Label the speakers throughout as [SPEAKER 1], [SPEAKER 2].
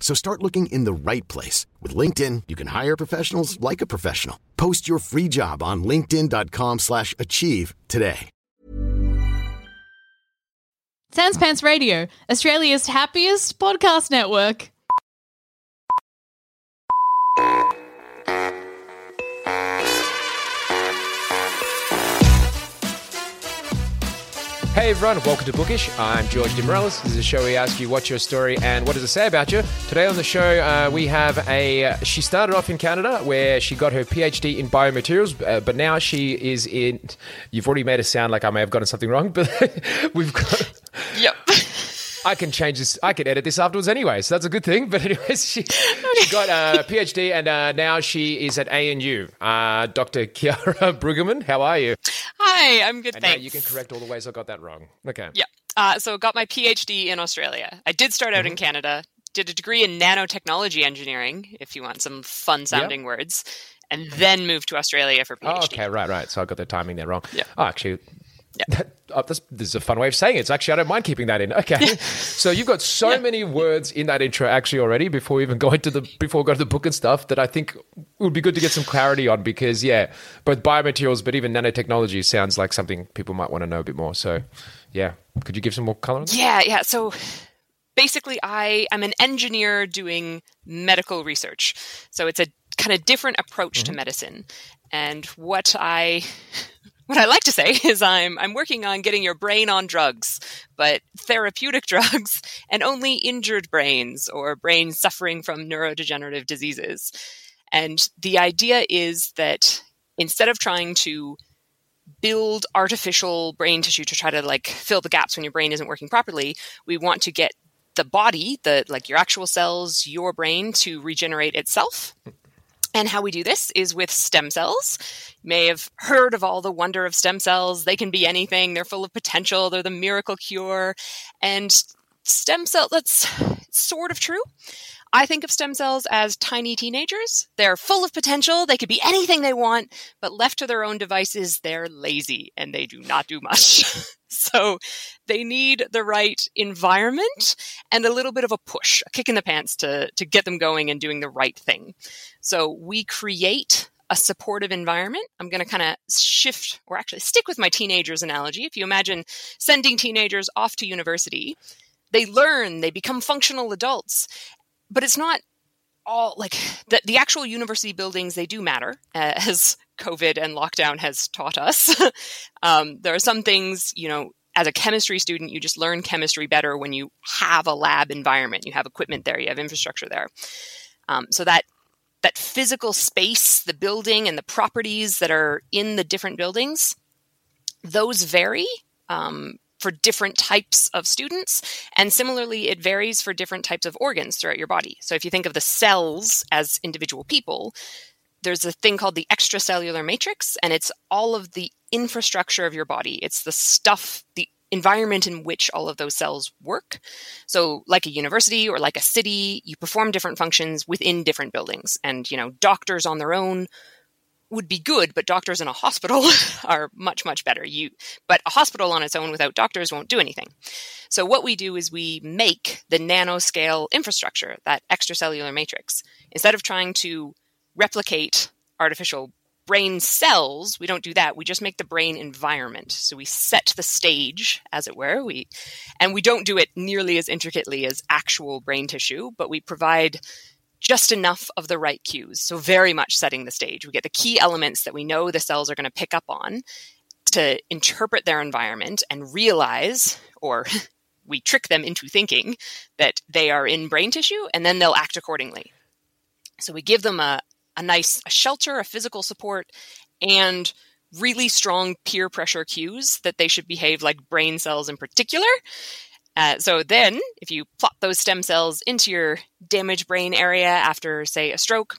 [SPEAKER 1] So start looking in the right place. With LinkedIn, you can hire professionals like a professional. Post your free job on linkedin.com slash achieve today.
[SPEAKER 2] Sans Pants Radio, Australia's happiest podcast network.
[SPEAKER 3] Hey everyone, welcome to Bookish. I'm George DeMorellis. This is a show we ask you what's your story and what does it say about you. Today on the show, uh, we have a. She started off in Canada where she got her PhD in biomaterials, uh, but now she is in. You've already made it sound like I may have gotten something wrong, but we've got.
[SPEAKER 4] Yep.
[SPEAKER 3] I can change this. I can edit this afterwards anyway, so that's a good thing. But anyways, she, she got a PhD and uh, now she is at ANU. Uh, Dr. Kiara Bruggeman, how are you?
[SPEAKER 4] Hi, I'm good.
[SPEAKER 3] And now
[SPEAKER 4] thanks.
[SPEAKER 3] you can correct all the ways I got that wrong. Okay.
[SPEAKER 4] Yeah. Uh, so got my PhD in Australia. I did start out in
[SPEAKER 3] Mm-hmm.
[SPEAKER 4] Canada. Did a degree in nanotechnology engineering, if you want some fun sounding words, and then moved to Australia for PhD.
[SPEAKER 3] Oh, okay, right, right. So I got the timing there wrong.
[SPEAKER 4] Yeah.
[SPEAKER 3] Oh, actually,
[SPEAKER 4] Yeah.
[SPEAKER 3] oh, this, this is a fun way of saying it. It's actually I don't mind keeping that in. Okay. so you've got so many words in that intro actually already before we even go into the before we go to the book and stuff that I think would be good to get some clarity on because yeah, both biomaterials but even nanotechnology sounds like something people might want to know a bit more. So yeah, could you give some more color on that?
[SPEAKER 4] Yeah, yeah. So basically, I am an engineer doing medical research. So it's a kind of different approach to mm-hmm. medicine. And what I what I like to say is I'm I'm working on getting your brain on drugs, but therapeutic drugs and only injured brains or brains suffering from neurodegenerative diseases. And the idea is that instead of trying to build artificial brain tissue to try to like fill the gaps when your brain isn't working properly, we want to get the body, the like your actual cells, your brain to regenerate itself. Hmm. And how we do this is with stem cells. You may have heard of all the wonder of stem cells. They can be anything. They're full of potential. They're the miracle cure. And stem cell that's sort of true. I think of stem cells as tiny teenagers. They're full of potential. They could be anything they want, but left to their own devices, they're lazy and they do not do much. so they need the right environment and a little bit of a push, a kick in the pants to, to get them going and doing the right thing. So we create a supportive environment. I'm going to kind of shift or actually stick with my teenagers analogy. If you imagine sending teenagers off to university, they learn, they become functional adults, but it's not all like the, the actual university buildings they do matter as covid and lockdown has taught us um, there are some things you know as a chemistry student you just learn chemistry better when you have a lab environment you have equipment there you have infrastructure there um, so that that physical space the building and the properties that are in the different buildings those vary um, for different types of students. And similarly, it varies for different types of organs throughout your body. So if you think of the cells as individual people, there's a thing called the extracellular matrix, and it's all of the infrastructure of your body. It's the stuff, the environment in which all of those cells work. So, like a university or like a city, you perform different functions within different buildings. And, you know, doctors on their own would be good, but doctors in a hospital are much, much better. You, but a hospital on its own without doctors won't do anything. So what we do is we make the nanoscale infrastructure, that extracellular matrix. Instead of trying to replicate artificial brain cells, we don't do that. We just make the brain environment. So we set the stage, as it were. We, and we don't do it nearly as intricately as actual brain tissue, but we provide just enough of the right cues. So, very much setting the stage. We get the key elements that we know the cells are going to pick up on to interpret their environment and realize, or we trick them into thinking that they are in brain tissue, and then they'll act accordingly. So, we give them a, a nice a shelter, a physical support, and really strong peer pressure cues that they should behave like brain cells in particular. Uh, so then, if you plot those stem cells into your damaged brain area after, say, a stroke,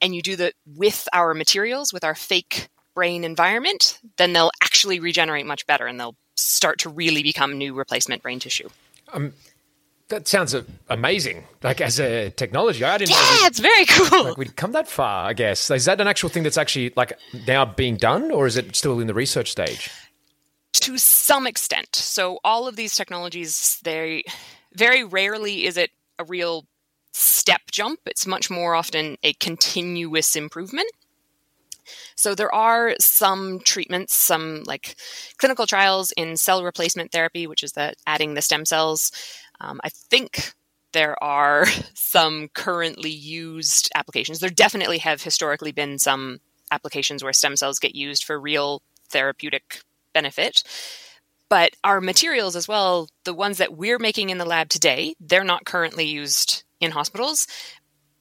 [SPEAKER 4] and you do that with our materials, with our fake brain environment, then they'll actually regenerate much better and they'll start to really become new replacement brain tissue. Um,
[SPEAKER 3] that sounds amazing. Like as a technology, I didn't.
[SPEAKER 4] Yeah, it's very cool.
[SPEAKER 3] Like we'd come that far, I guess. Is that an actual thing that's actually like now being done, or is it still in the research stage?
[SPEAKER 4] To some extent. So all of these technologies, they very rarely is it a real step jump. It's much more often a continuous improvement. So there are some treatments, some like clinical trials in cell replacement therapy, which is that adding the stem cells um, I think there are some currently used applications. There definitely have historically been some applications where stem cells get used for real therapeutic benefit. But our materials as well, the ones that we're making in the lab today, they're not currently used in hospitals,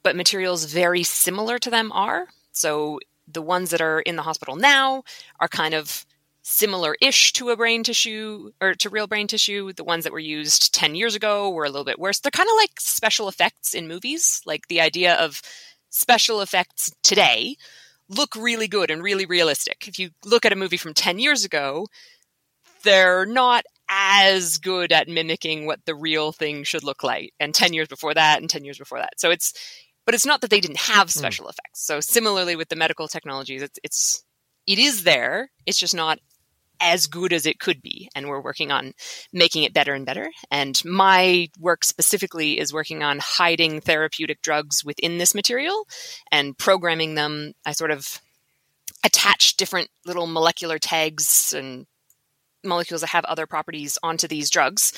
[SPEAKER 4] but materials very similar to them are. So the ones that are in the hospital now are kind of similar-ish to a brain tissue or to real brain tissue. The ones that were used 10 years ago were a little bit worse. They're kind of like special effects in movies, like the idea of special effects today look really good and really realistic. If you look at a movie from 10 years ago, they're not as good at mimicking what the real thing should look like. And 10 years before that and 10 years before that. So it's but it's not that they didn't have hmm. special effects. So similarly with the medical technologies, it's it's it is there. It's just not as good as it could be. And we're working on making it better and better. And my work specifically is working on hiding therapeutic drugs within this material and programming them. I sort of attach different little molecular tags and molecules that have other properties onto these drugs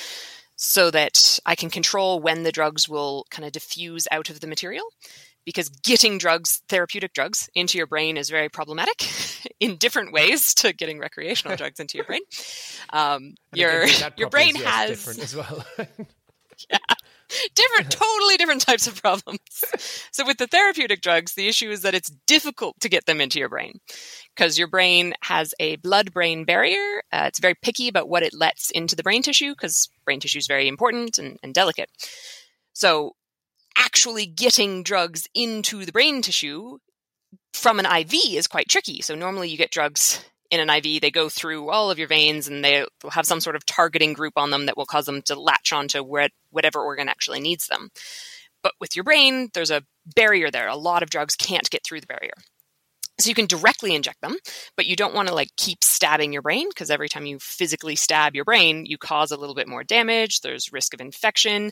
[SPEAKER 4] so that I can control when the drugs will kind of diffuse out of the material because getting drugs, therapeutic drugs, into your brain is very problematic in different ways to getting recreational drugs into your brain. Um, your your brain has
[SPEAKER 3] different as well.
[SPEAKER 4] yeah, different, totally different types of problems. So with the therapeutic drugs, the issue is that it's difficult to get them into your brain because your brain has a blood-brain barrier. Uh, it's very picky about what it lets into the brain tissue because brain tissue is very important and, and delicate. So actually getting drugs into the brain tissue from an IV is quite tricky. So normally you get drugs in an IV, they go through all of your veins and they will have some sort of targeting group on them that will cause them to latch onto whatever organ actually needs them. But with your brain, there's a barrier there. A lot of drugs can't get through the barrier. So you can directly inject them, but you don't want to like keep stabbing your brain because every time you physically stab your brain, you cause a little bit more damage. There's risk of infection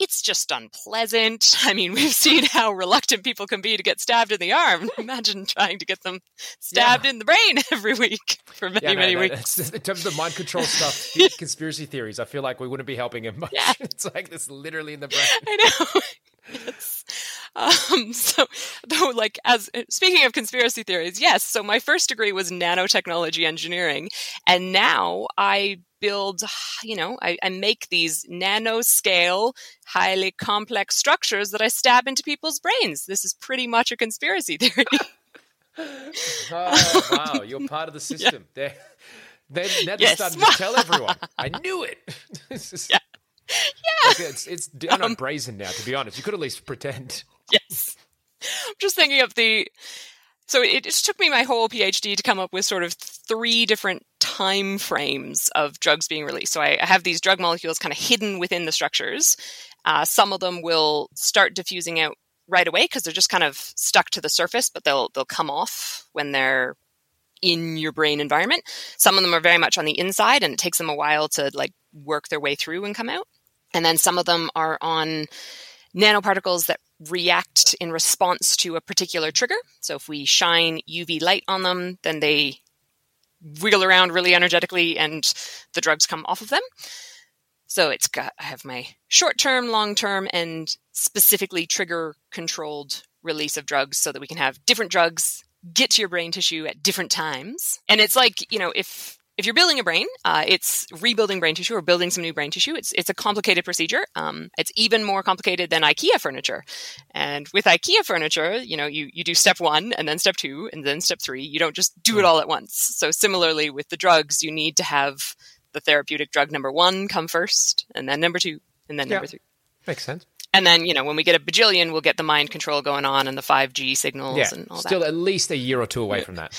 [SPEAKER 4] it's just unpleasant. I mean, we've seen how reluctant people can be to get stabbed in the arm. Imagine trying to get them stabbed yeah. in the brain every week for many, yeah, no, many no, weeks.
[SPEAKER 3] In terms of the mind control stuff, the conspiracy theories, I feel like we wouldn't be helping him much. Yeah. It's like this literally in the brain.
[SPEAKER 4] I know. yes. Um, so, though, like, as speaking of conspiracy theories, yes. So, my first degree was nanotechnology engineering, and now I build, you know, I, I make these nanoscale, highly complex structures that I stab into people's brains. This is pretty much a conspiracy theory.
[SPEAKER 3] oh, wow, you're part of the system. Yeah. They're, they're, they're yes. starting to tell everyone. I knew it.
[SPEAKER 4] yeah. Yeah.
[SPEAKER 3] Like it's it's down um, brazen now, to be honest. You could at least pretend.
[SPEAKER 4] Yes. I'm just thinking of the so it just took me my whole PhD to come up with sort of three different time frames of drugs being released. So I, I have these drug molecules kind of hidden within the structures. Uh, some of them will start diffusing out right away because they're just kind of stuck to the surface, but they'll they'll come off when they're in your brain environment. Some of them are very much on the inside, and it takes them a while to like work their way through and come out. And then some of them are on nanoparticles that react in response to a particular trigger. So if we shine UV light on them, then they wiggle around really energetically and the drugs come off of them. So it's got I have my short term, long term, and specifically trigger controlled release of drugs so that we can have different drugs get to your brain tissue at different times. And it's like, you know, if if you're building a brain, uh, it's rebuilding brain tissue or building some new brain tissue. It's it's a complicated procedure. Um, it's even more complicated than IKEA furniture. And with IKEA furniture, you know, you you do step one and then step two and then step three. You don't just do it all at once. So similarly with the drugs, you need to have the therapeutic drug number one come first, and then number two, and then
[SPEAKER 3] Yeah.
[SPEAKER 4] number three.
[SPEAKER 3] Makes sense.
[SPEAKER 4] And then, you know, when we get a bajillion, we'll get the mind control going on and the 5G signals
[SPEAKER 3] Yeah,
[SPEAKER 4] and all
[SPEAKER 3] still
[SPEAKER 4] that.
[SPEAKER 3] Still at least a year or two away from that.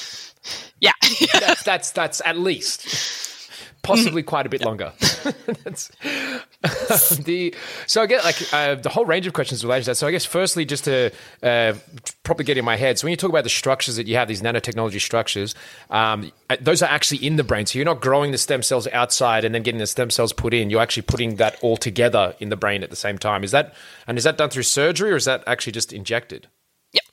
[SPEAKER 4] Yeah.
[SPEAKER 3] That's that's that's at least, possibly quite a bit longer. That's- the so I get like uh, the whole range of questions related to that. So I guess firstly, just to uh, probably get in my head. So when you talk about the structures that you have, these nanotechnology structures, um, uh, those are actually in the brain. So you're not growing the stem cells outside and then getting the stem cells put in. You're actually putting that all together in the brain at the same time. Is that and is that done through surgery or is that actually just injected?
[SPEAKER 4] Yep.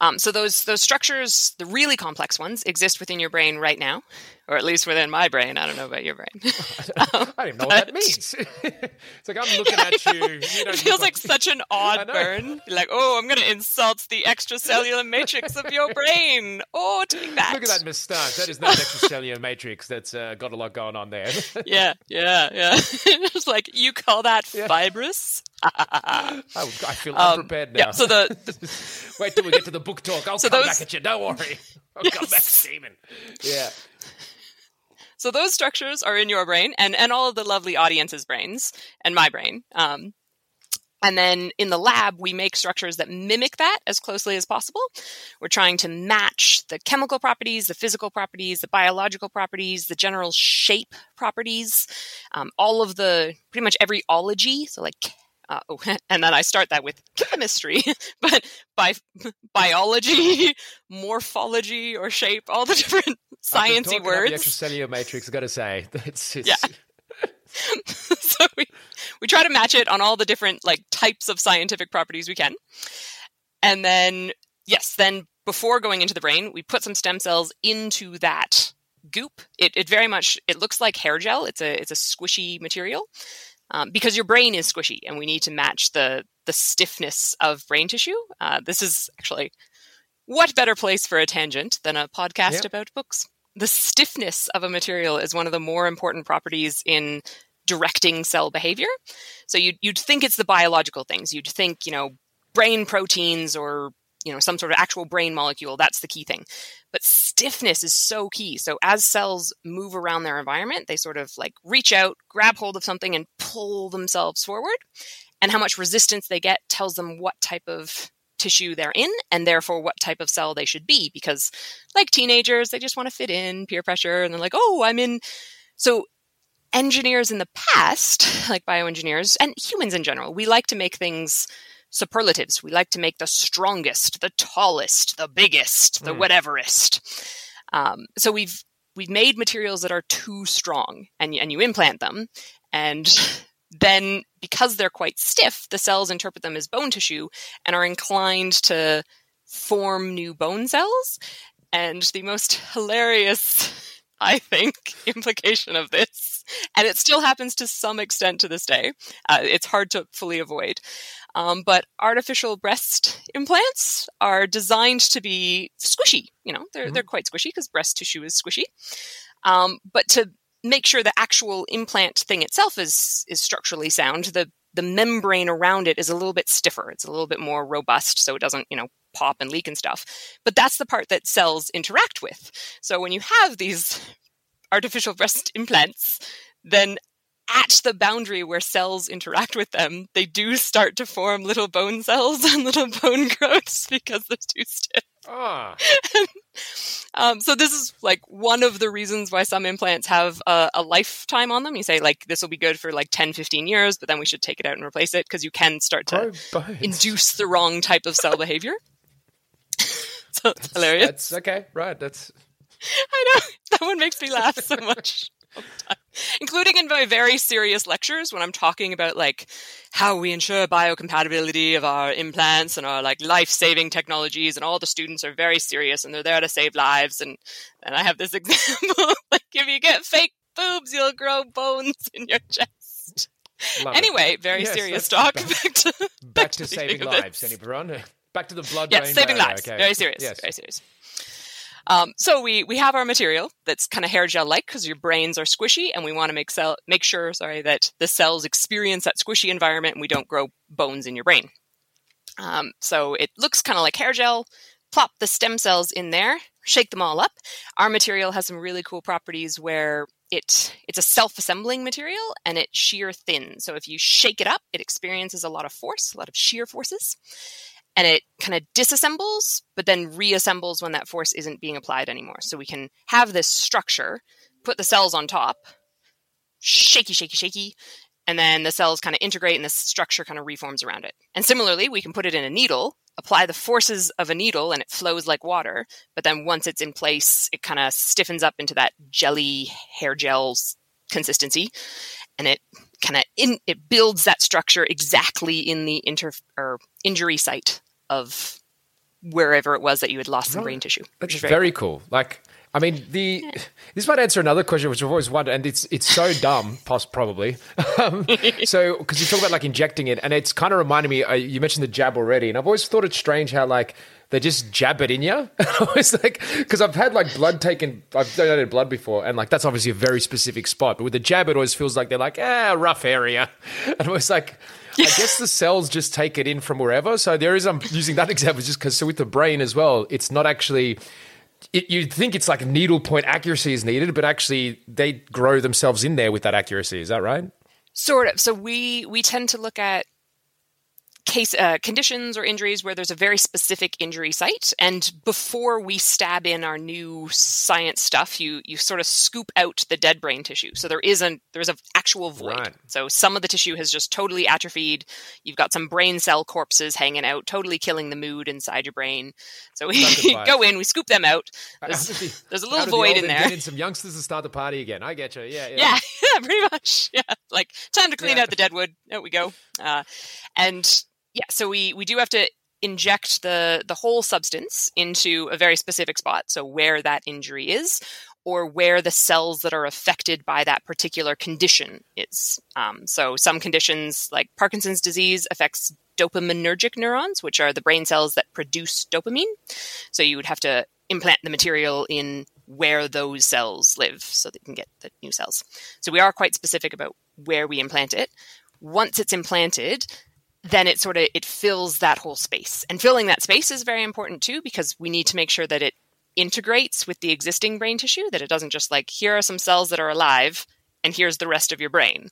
[SPEAKER 4] Um, so those those structures, the really complex ones, exist within your brain right now, or at least within my brain. I don't know about your brain.
[SPEAKER 3] I don't even know what that means. it's like I'm looking at you. you
[SPEAKER 4] it feels
[SPEAKER 3] look
[SPEAKER 4] like such an odd burn. You're like, oh, I'm going to insult the extracellular matrix of your brain. Oh, take that.
[SPEAKER 3] Look at that moustache. That is not an extracellular matrix. That's uh, got a lot going on there.
[SPEAKER 4] Yeah, yeah, yeah. it's like you call that fibrous.
[SPEAKER 3] I, I feel
[SPEAKER 4] Um,
[SPEAKER 3] unprepared now.
[SPEAKER 4] yeah. So the, the
[SPEAKER 3] Wait till we get to the book talk. I'll
[SPEAKER 4] So
[SPEAKER 3] come
[SPEAKER 4] those-
[SPEAKER 3] back at you. Don't worry. I'll come back steaming. Yeah.
[SPEAKER 4] So those structures are in your brain and, and all of the lovely audience's brains and my brain. Um, and then in the lab, we make structures that mimic that as closely as possible. We're trying to match the chemical properties, the physical properties, the biological properties, the general shape properties, um, all of the pretty much every ology. So like, uh, oh, and then I start that with chemistry, but by biology, morphology, or shape, all the different sciencey words.
[SPEAKER 3] The extracellular matrix, i got to say. It's, it's,
[SPEAKER 4] Yeah. so we, we try to match it on all the different like types of scientific properties we can and then yes then before going into the brain we put some stem cells into that goop it, it very much it looks like hair gel it's a it's a squishy material um, because your brain is squishy and we need to match the the stiffness of brain tissue uh, this is actually what better place for a tangent than a podcast
[SPEAKER 3] Yep.
[SPEAKER 4] about books the stiffness of a material is one of the more important properties in directing cell behavior. So you'd, you'd think it's the biological things. You'd think, you know, brain proteins or, you know, some sort of actual brain molecule. That's the key thing. But stiffness is so key. So as cells move around their environment, they sort of like reach out, grab hold of something, and pull themselves forward. And how much resistance they get tells them what type of tissue they're in and therefore what type of cell they should be because like teenagers they just want to fit in peer pressure and they're like oh i'm in so engineers in the past like bioengineers and humans in general we like to make things superlatives. We like to make the strongest the tallest the biggest the whateverest. Um, so we've we've made materials that are too strong and, and you implant them and then because they're quite stiff the cells interpret them as bone tissue and are inclined to form new bone cells. And the most hilarious i think implication of this and it still happens to some extent to this day uh, it's hard to fully avoid um, but artificial breast implants are designed to be squishy you know they're, they're quite squishy because breast tissue is squishy. Um, but to make sure the actual implant thing itself is is structurally sound the the membrane around it is a little bit stiffer it's a little bit more robust so it doesn't you know pop and leak and stuff. But that's the part that cells interact with. So when you have these artificial breast implants then at the boundary where cells interact with them they do start to form little bone cells and little bone growths because they're too stiff
[SPEAKER 3] Ah,
[SPEAKER 4] um, so this is like one of the reasons why some implants have a, a lifetime on them. You say like this will be good for like 10, 15 years, but then we should take it out and replace it because you can start to induce the wrong type of cell behavior. so it's hilarious.
[SPEAKER 3] That's okay, right? That's
[SPEAKER 4] I know that one makes me laugh so much. All the time. Including in my very serious lectures when I'm talking about like how we ensure biocompatibility of our implants and our like life-saving technologies, and all the students are very serious and they're there to save lives. And and I have this example like if you get fake boobs, you'll grow bones in your chest.
[SPEAKER 3] Love it.
[SPEAKER 4] anyway, very
[SPEAKER 3] Yes,
[SPEAKER 4] serious talk.
[SPEAKER 3] get
[SPEAKER 4] Back to,
[SPEAKER 3] Back to
[SPEAKER 4] the
[SPEAKER 3] saving lives, anyone? Back to the blood
[SPEAKER 4] Yes,
[SPEAKER 3] brain
[SPEAKER 4] saving lives.
[SPEAKER 3] okay.
[SPEAKER 4] Very serious.
[SPEAKER 3] Yes.
[SPEAKER 4] Very serious. Um, so we we have our material that's kind of hair gel like because your brains are squishy, and we want to make cell make sure sorry that the cells experience that squishy environment, and we don't grow bones in your brain. Um, so it looks kind of like hair gel. Plop the stem cells in there, shake them all up. Our material has some really cool properties where it it's a self-assembling material and it shear thins. So if you shake it up, it experiences a lot of force, a lot of shear forces and it kind of disassembles, but then reassembles when that force isn't being applied anymore. So we can have this structure, put the cells on top, shaky, shaky, shaky, and then the cells kind of integrate and the structure kind of reforms around it. And similarly, we can put it in a needle, apply the forces of a needle, and it flows like water. But then once it's in place, it kind of stiffens up into that jelly hair gel s- consistency, and it kind of in it builds that structure exactly in the inter or injury site of wherever it was that you had lost some brain tissue.
[SPEAKER 3] That's
[SPEAKER 4] Which is
[SPEAKER 3] very, cool. Like, I mean, the this might answer another question, which I've always wondered, and it's it's so dumb, probably. Um, so, because you talk about like injecting it, and it's kind of reminded me. Uh, you mentioned the jab already, and I've always thought it's strange how like they just jab it in you. I was like, because I've had like blood taken, I've donated blood before, and like that's obviously a very specific spot. But with the jab, it always feels like they're like, ah, rough area, and I was like. I guess the cells just take it in from wherever. So there is, I'm using that example just because, so with the brain as well, it's not actually it, you'd think it's like needle point accuracy is needed, but actually they grow themselves in there with that accuracy. Is that right?
[SPEAKER 4] Sort of. So we we tend to look at case uh, conditions or injuries where there's a very specific injury site, and before we stab in our new science stuff, you you sort of scoop out the dead brain tissue. So there is an there's an actual void.
[SPEAKER 3] Right.
[SPEAKER 4] So some of the tissue has just totally atrophied. You've got some brain cell corpses hanging out, totally killing the mood inside your brain. So we go in, we scoop them out. There's,
[SPEAKER 3] the-
[SPEAKER 4] there's a little
[SPEAKER 3] of the
[SPEAKER 4] void in there.
[SPEAKER 3] In some youngsters to start the party again. I get you. Yeah, yeah.
[SPEAKER 4] yeah, yeah, pretty much. Yeah, like time to clean
[SPEAKER 3] Yeah.
[SPEAKER 4] out the deadwood. There we go. Uh, and yeah, so we we do have to inject the the whole substance into a very specific spot. So where that injury is, or where the cells that are affected by that particular condition is. Um, so some conditions, like Parkinson's disease, affects dopaminergic neurons, which are the brain cells that produce dopamine. So you would have to implant the material in where those cells live so that you can get the new cells. So we are quite specific about where we implant it. Once it's implanted, then it sort of it fills that whole space. And filling that space is very important too because we need to make sure that it integrates with the existing brain tissue that it doesn't just like here are some cells that are alive and here's the rest of your brain.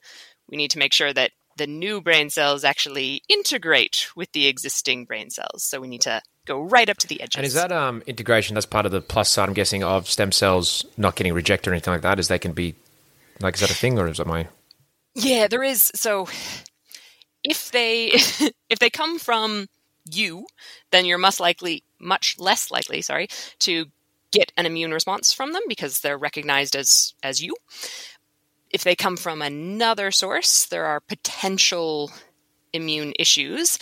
[SPEAKER 4] We need to make sure that the new brain cells actually integrate with the existing brain cells. So we need to go right up to the edges.
[SPEAKER 3] And is that um, integration? That's part of the plus side, I'm guessing, of stem cells not getting rejected or anything like that. Is they can be like, is that a thing or is that my?
[SPEAKER 4] Yeah, there is. So if they if they come from you, then you're much likely much less likely, sorry, to get an immune response from them because they're recognized as as you. If they come from another source, there are potential immune issues.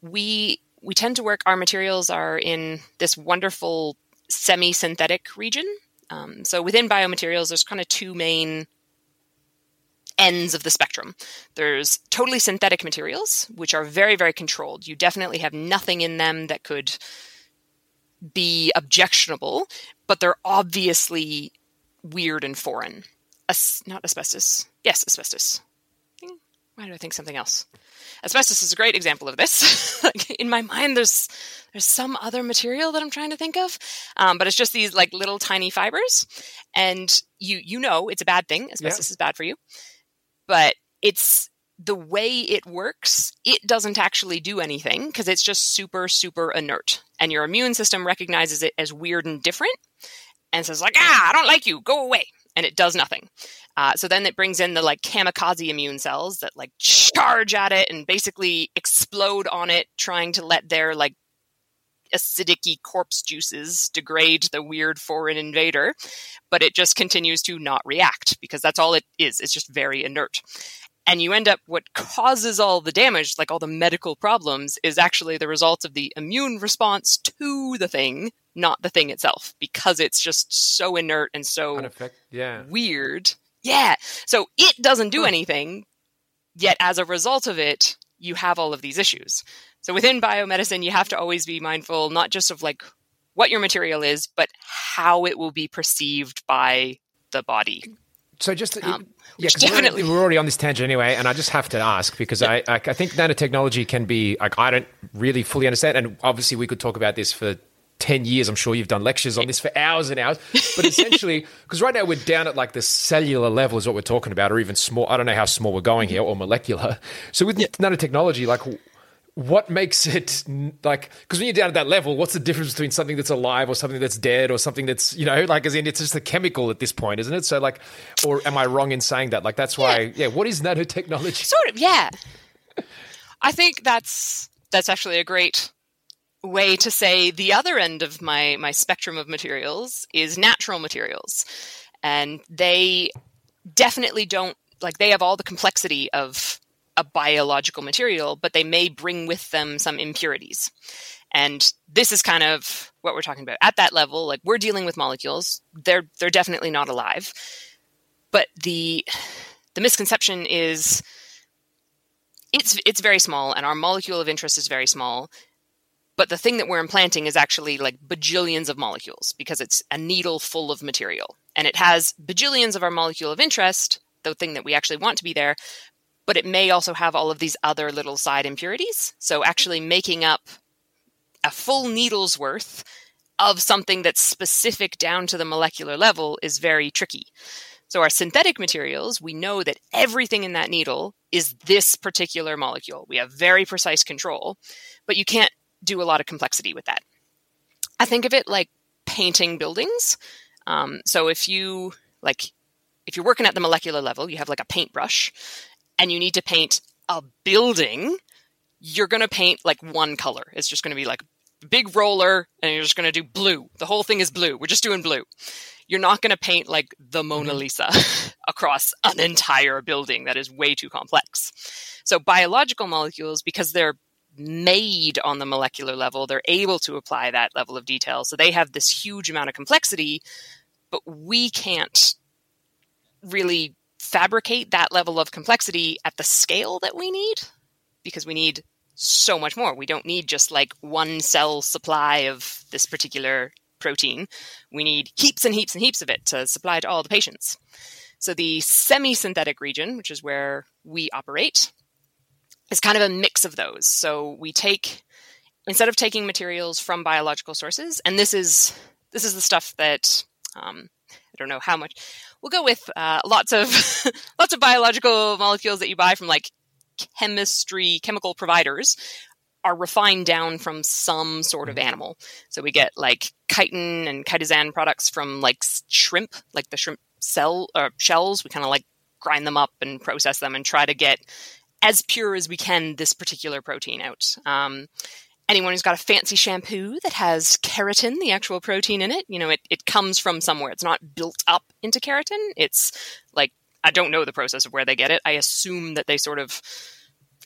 [SPEAKER 4] We we tend to work our materials are in this wonderful semi-synthetic region. Um, so within biomaterials, there's kind of two main ends of the spectrum. There's totally synthetic materials, which are very, very controlled. You definitely have nothing in them that could be objectionable, but they're obviously weird and foreign. As- not asbestos. Yes, asbestos. Hmm, Why do I think something else? Asbestos is a great example of this. like in my mind, there's there's some other material that I'm trying to think of, um, but it's just these like little tiny fibers, and you you know it's a bad thing. Asbestos is bad for you, but it's the way it works. It doesn't actually do anything because it's just super super inert, and your immune system recognizes it as weird and different, and says like ah I don't like you, go away, and it does nothing. Uh, so then it brings in the like kamikaze immune cells that like charge at it and basically explode on it, trying to let their like acidic corpse juices degrade the weird foreign invader. But it just continues to not react because that's all it is. It's just very inert. And you end up, what causes all the damage, like all the medical problems, is actually the result of the immune response to the thing, not the thing itself, because it's just so inert and so
[SPEAKER 3] Unaffect- yeah.
[SPEAKER 4] weird. Yeah. So it doesn't do anything, yet as a result of it, you have all of these issues. So within biomedicine, you have to always be mindful not just of like what your material is, but how it will be perceived by the body.
[SPEAKER 3] So just
[SPEAKER 4] Um,
[SPEAKER 3] yeah, 'cause we're-
[SPEAKER 4] definitely-
[SPEAKER 3] we're, already on this tangent anyway, and I just have to ask because I, I I think nanotechnology can be like I don't really fully understand, and obviously we could talk about this for. 10 years, I'm sure you've done lectures on this for hours and hours. But essentially, because right now we're down at like the cellular level, is what we're talking about, or even small. I don't know how small we're going here, or molecular. So with nanotechnology, like what makes it like because when you're down at that level what's the difference between something that's alive or something that's dead or something that's you know like as in it's just a chemical at this point isn't it so like or am i wrong in saying that like that's why yeah, what is nanotechnology
[SPEAKER 4] Sort of, yeah. I think that's that's actually a great way to say the other end of my my spectrum of materials is natural materials. And they definitely don't like they have all the complexity of a biological material, but they may bring with them some impurities. And this is kind of what we're talking about. At that level, like we're dealing with molecules. They're they're definitely not alive. But the the misconception is it's it's very small and our molecule of interest is very small but the thing that we're implanting is actually like bajillions of molecules because it's a needle full of material and it has bajillions of our molecule of interest the thing that we actually want to be there but it may also have all of these other little side impurities so actually making up a full needle's worth of something that's specific down to the molecular level is very tricky so, our synthetic materials, we know that everything in that needle is this particular molecule. We have very precise control, but you can't do a lot of complexity with that. I think of it like painting buildings. Um, so, if you like, if you're working at the molecular level, you have like a paintbrush and you need to paint a building, you're going to paint like one color. It's just going to be like big roller and you're just going to do blue. The whole thing is blue. We're just doing blue you're not going to paint like the Mona mm-hmm. Lisa across an entire building. That is way too complex. So, biological molecules, because they're made on the molecular level, they're able to apply that level of detail. So, they have this huge amount of complexity, but we can't really fabricate that level of complexity at the scale that we need because we need so much more. We don't need just like one cell supply of this particular protein, we need heaps and heaps and heaps of it to supply to all the patients. So the semi synthetic region, which is where we operate, is kind of a mix of those. So we take instead of taking materials from biological sources, and this is this is the stuff that um, I don't know how much. We'll go with uh, lots of lots of biological molecules that you buy from like chemistry chemical providers are refined down from some sort of animal. So we get like chitin and chitosan products from like shrimp, like the shrimp cell or shells. We kind of like grind them up and process them and try to get as pure as we can this particular protein out. Um, anyone who's got a fancy shampoo that has keratin, the actual protein in it, you know, it, it comes from somewhere. It's not built up into keratin. It's like, I don't know the process of where they get it. I assume that they sort of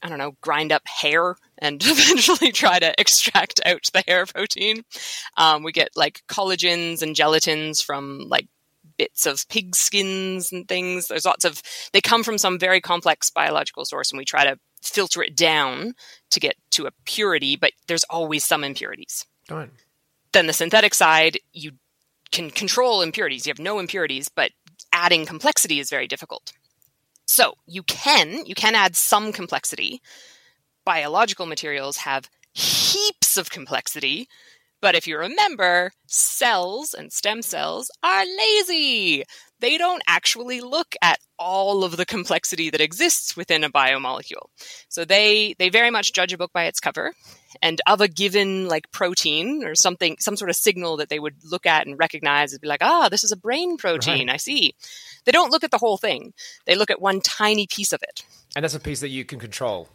[SPEAKER 4] I don't know, grind up hair and eventually try to extract out the hair protein. Um, we get like collagens and gelatins from like bits of pig skins and things. There's lots of, they come from some very complex biological source and we try to filter it down to get to a purity, but there's always some impurities. Then the synthetic side, you can control impurities. You have no impurities, but adding complexity is very difficult. So you can you can add some complexity. Biological materials have heaps of complexity, but if you remember, cells and stem cells are lazy. They don't actually look at all of the complexity that exists within a biomolecule. So they they very much judge a book by its cover and of a given like protein or something some sort of signal that they would look at and recognize and be like, "Ah, this is a brain protein.
[SPEAKER 3] Right.
[SPEAKER 4] I see." They don't look at the whole thing. They look at one tiny piece of it.
[SPEAKER 3] And that's a piece that you can control.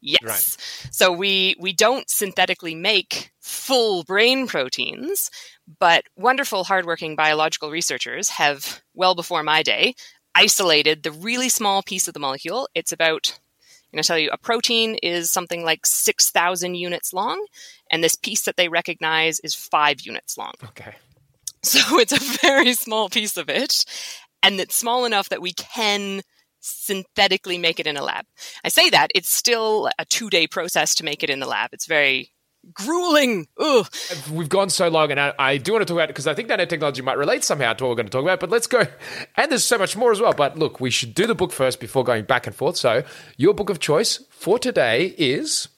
[SPEAKER 4] Yes.
[SPEAKER 3] Right.
[SPEAKER 4] So we we don't synthetically make full brain proteins, but wonderful hardworking biological researchers have well before my day isolated the really small piece of the molecule. It's about I'm going to tell you a protein is something like 6,000 units long and this piece that they recognize is 5 units long.
[SPEAKER 3] Okay.
[SPEAKER 4] So it's a very small piece of it, and it's small enough that we can synthetically make it in a lab. I say that it's still a two day process to make it in the lab. It's very grueling. Ugh.
[SPEAKER 3] We've gone so long, and I, I do want to talk about it because I think nanotechnology might relate somehow to what we're going to talk about. But let's go. And there's so much more as well. But look, we should do the book first before going back and forth. So, your book of choice for today is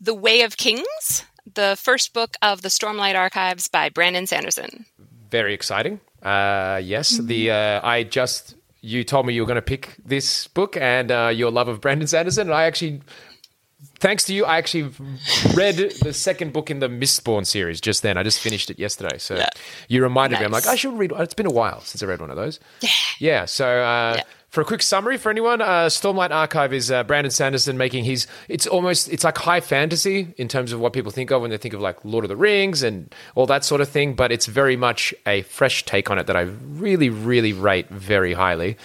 [SPEAKER 4] The Way of Kings, the first book of the Stormlight Archives by Brandon Sanderson.
[SPEAKER 3] very exciting. Uh, yes, the uh, I just you told me you were going to pick this book and uh, your love of Brandon Sanderson, and I actually. Thanks to you, I actually read the second book in the Mistborn series just then. I just finished it yesterday. So
[SPEAKER 4] Yeah.
[SPEAKER 3] you reminded me. I'm like, I should read. It's been a while since I read one of those. Yeah. Yeah. So uh,
[SPEAKER 4] Yeah.
[SPEAKER 3] For a quick summary for anyone, uh, Stormlight Archive is uh, Brandon Sanderson making his. It's almost it's like high fantasy in terms of what people think of when they think of like Lord of the Rings and all that sort of thing. But it's very much a fresh take on it that I really, really rate very highly.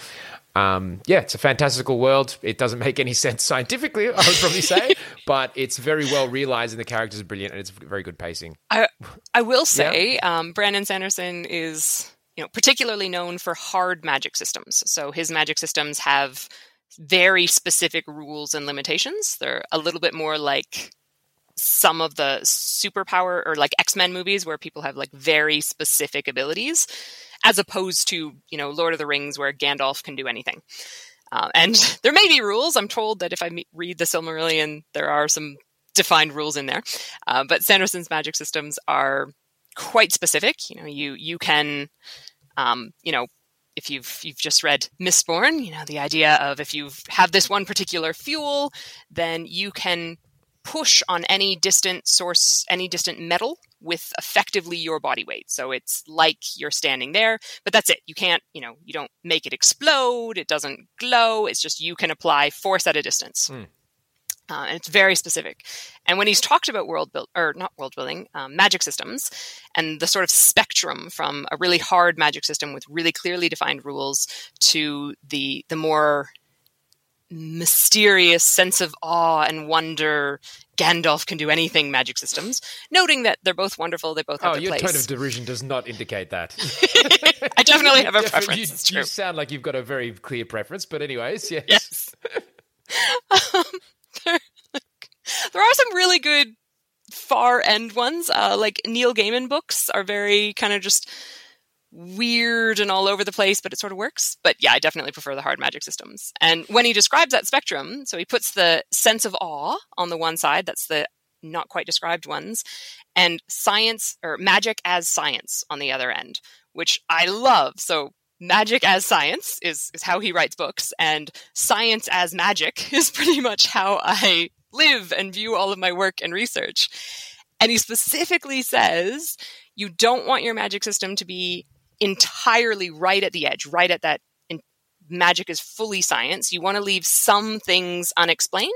[SPEAKER 3] Um, yeah, it's a fantastical world. It doesn't make any sense scientifically, I would probably say, but it's very well realized and the characters are brilliant and it's very good pacing.
[SPEAKER 4] I I will say, um, Brandon Sanderson is you know particularly known for hard magic systems. So his magic systems have very specific rules and limitations. They're a little bit more like some of the superpower or like X-Men movies where people have like very specific abilities as opposed to, you know, Lord of the Rings where Gandalf can do anything. Um, and there may be rules. I'm told that if I me- read the Silmarillion, there are some defined rules in there. Uh, but Sanderson's magic systems are quite specific. You know, you you can, um, you know, if you've you've just read Mistborn, you know, the idea of if you have this one particular fuel, then you can push on any distant source, any distant metal with effectively your body weight. So it's like you're standing there, but that's it. You can't, you know, you don't make it explode. It doesn't glow. It's just you can apply force at a distance.
[SPEAKER 3] Hmm.
[SPEAKER 4] Uh, and it's very specific. And when he's talked about world build or not world building, um, magic systems, and the sort of spectrum from a really hard magic system with really clearly defined rules to the the more mysterious sense of awe and wonder Gandalf can do anything magic systems, noting that they're both wonderful, they both have
[SPEAKER 3] Oh,
[SPEAKER 4] their
[SPEAKER 3] your
[SPEAKER 4] place.
[SPEAKER 3] tone of derision does not indicate that.
[SPEAKER 4] I definitely have a preference.
[SPEAKER 3] You, you sound like you've got a very clear preference, but anyways, yes.
[SPEAKER 4] Yes. um, there, are some really good far end ones. Uh, like Neil Gaiman books are very kind of just weird and all over the place, but it sort of works. But yeah, I definitely prefer the hard magic systems. And when he describes that spectrum, so he puts the sense of awe on the one side, that's the not quite described ones, and science or magic as science on the other end, which I love. So magic as science is, is how he writes books, and science as magic is pretty much how I live and view all of my work and research. And he specifically says you don't want your magic system to be entirely right at the edge, right at that magic is fully science. You want to leave some things unexplained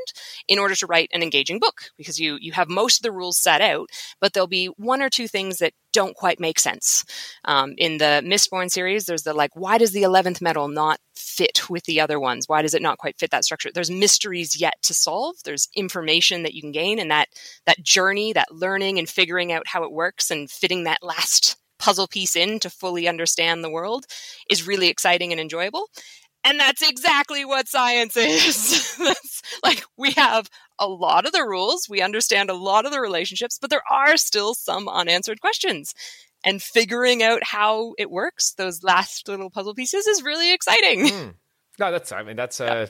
[SPEAKER 4] in order to write an engaging book because you you have most of the rules set out, but there'll be one or two things that don't quite make sense. Um, in the Mistborn series, there's the like, why does the eleventh metal not fit with the other ones? Why does it not quite fit that structure? There's mysteries yet to solve. There's information that you can gain, and that that journey, that learning and figuring out how it works, and fitting that last puzzle piece in to fully understand the world is really exciting and enjoyable. And that's exactly what science is. like we have a lot of the rules, we understand a lot of the relationships, but there are still some unanswered questions. And figuring out how it works, those last little puzzle pieces, is really exciting.
[SPEAKER 3] No, that's. I mean, that's. Uh,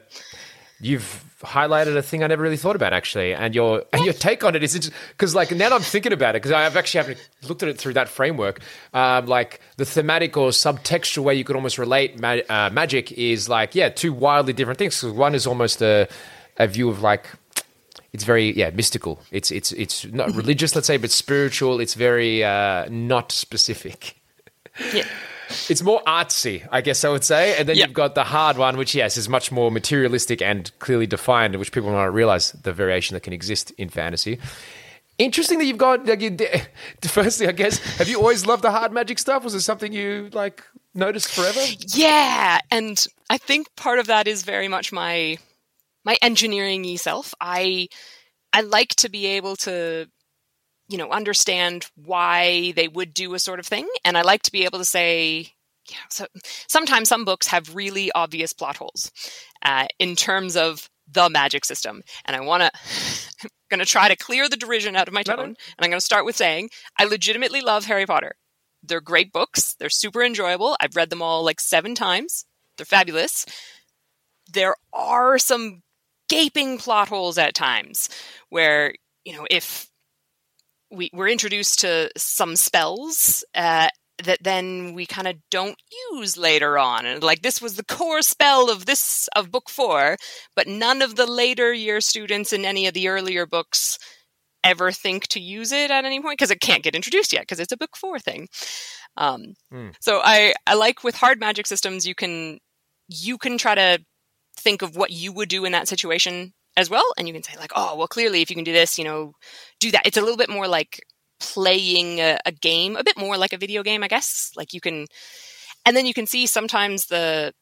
[SPEAKER 3] You've highlighted a thing I never really thought about actually, and your and your take on it is because like now that I'm thinking about it because I've actually haven't looked at it through that framework. Um, like the thematic or subtextual way you could almost relate ma- uh, magic is like yeah, two wildly different things. 'Cause one is almost a a view of like it's very yeah mystical. It's it's it's not religious, let's say, but spiritual. It's very uh, not specific.
[SPEAKER 4] Yeah.
[SPEAKER 3] It's more artsy, I guess I would say. And then
[SPEAKER 4] Yeah.
[SPEAKER 3] you've got the hard one, which, yes, is much more materialistic and clearly defined, which people might not realize the variation that can exist in fantasy. Interesting that you've got, like, you, firstly, I guess, have you always loved the hard magic stuff? Was it something you, like, noticed forever?
[SPEAKER 4] Yeah, and I think part of that is very much my my engineering self. I I like to be able to you know understand why they would do a sort of thing and I like to be able to say yeah, so sometimes some books have really obvious plot holes uh, in terms of the magic system. And I want to, I'm going to try to clear the derision out of my tone. And I'm going to start with saying I legitimately love Harry Potter. They're great books. They're super enjoyable. I've read them all like seven times. They're fabulous. There are some gaping plot holes at times where, you know, if we, we're introduced to some spells uh, that then we kind of don't use later on and like this was the core spell of this of book 4 but none of the later year students in any of the earlier books ever think to use it at any point because it can't get introduced yet because it's a book 4 thing um, mm. so I, I like with hard magic systems you can you can try to think of what you would do in that situation as well and you can say like oh well clearly if you can do this you know do that. It's a little bit more like playing a, a, game a bit more like a video game i guess. Like you can and then you can see sometimes the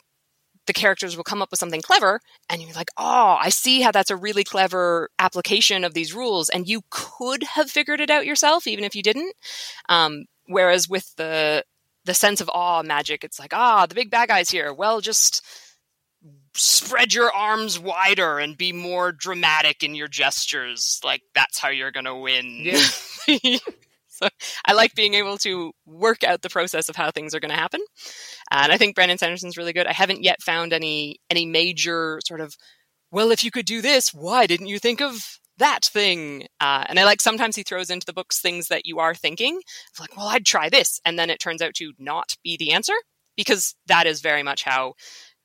[SPEAKER 4] the characters will come up with something clever and you're like oh i see how that's a really clever application of these rules and you could have figured it out yourself even if you didn't. Um, whereas with the the sense of awe magic it's like ah the big bad guy's here. Well just spread your arms wider and be more dramatic in your gestures. Like that's how you're going to win. Yeah. so I like being able to work out the process of how things are going to happen. And I think Brandon Sanderson's really good. I haven't yet found any any major sort of well, if you could do this, why didn't you think of that thing? Uh, and I like sometimes he throws into the books things that you are thinking, like, well, I'd try this, and then it turns out to not be the answer because that is very much how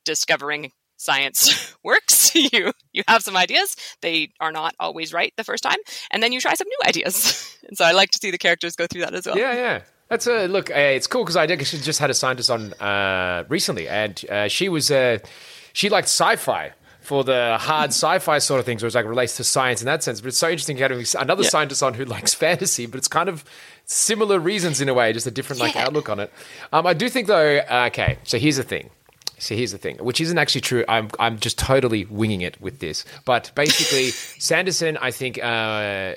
[SPEAKER 4] discovering science works. you you have some ideas; they are not always right the first time, and then you try some new ideas. and so I like to see the characters go through that as well.
[SPEAKER 3] Yeah, yeah. That's a look. Uh, it's cool because I actually just had a scientist on uh, recently, and uh, she was uh, she liked sci-fi for the hard sci-fi sort of things, where it's like relates to science in that sense. But it's so interesting having another yeah. scientist on who likes fantasy, but it's kind of similar reasons in a way, just a different like yeah. outlook on it. Um, I do think though. okay, so here's the thing. So here's the thing, which isn't actually true. I'm I'm just totally winging it with this. But basically, Sanderson, I think, uh,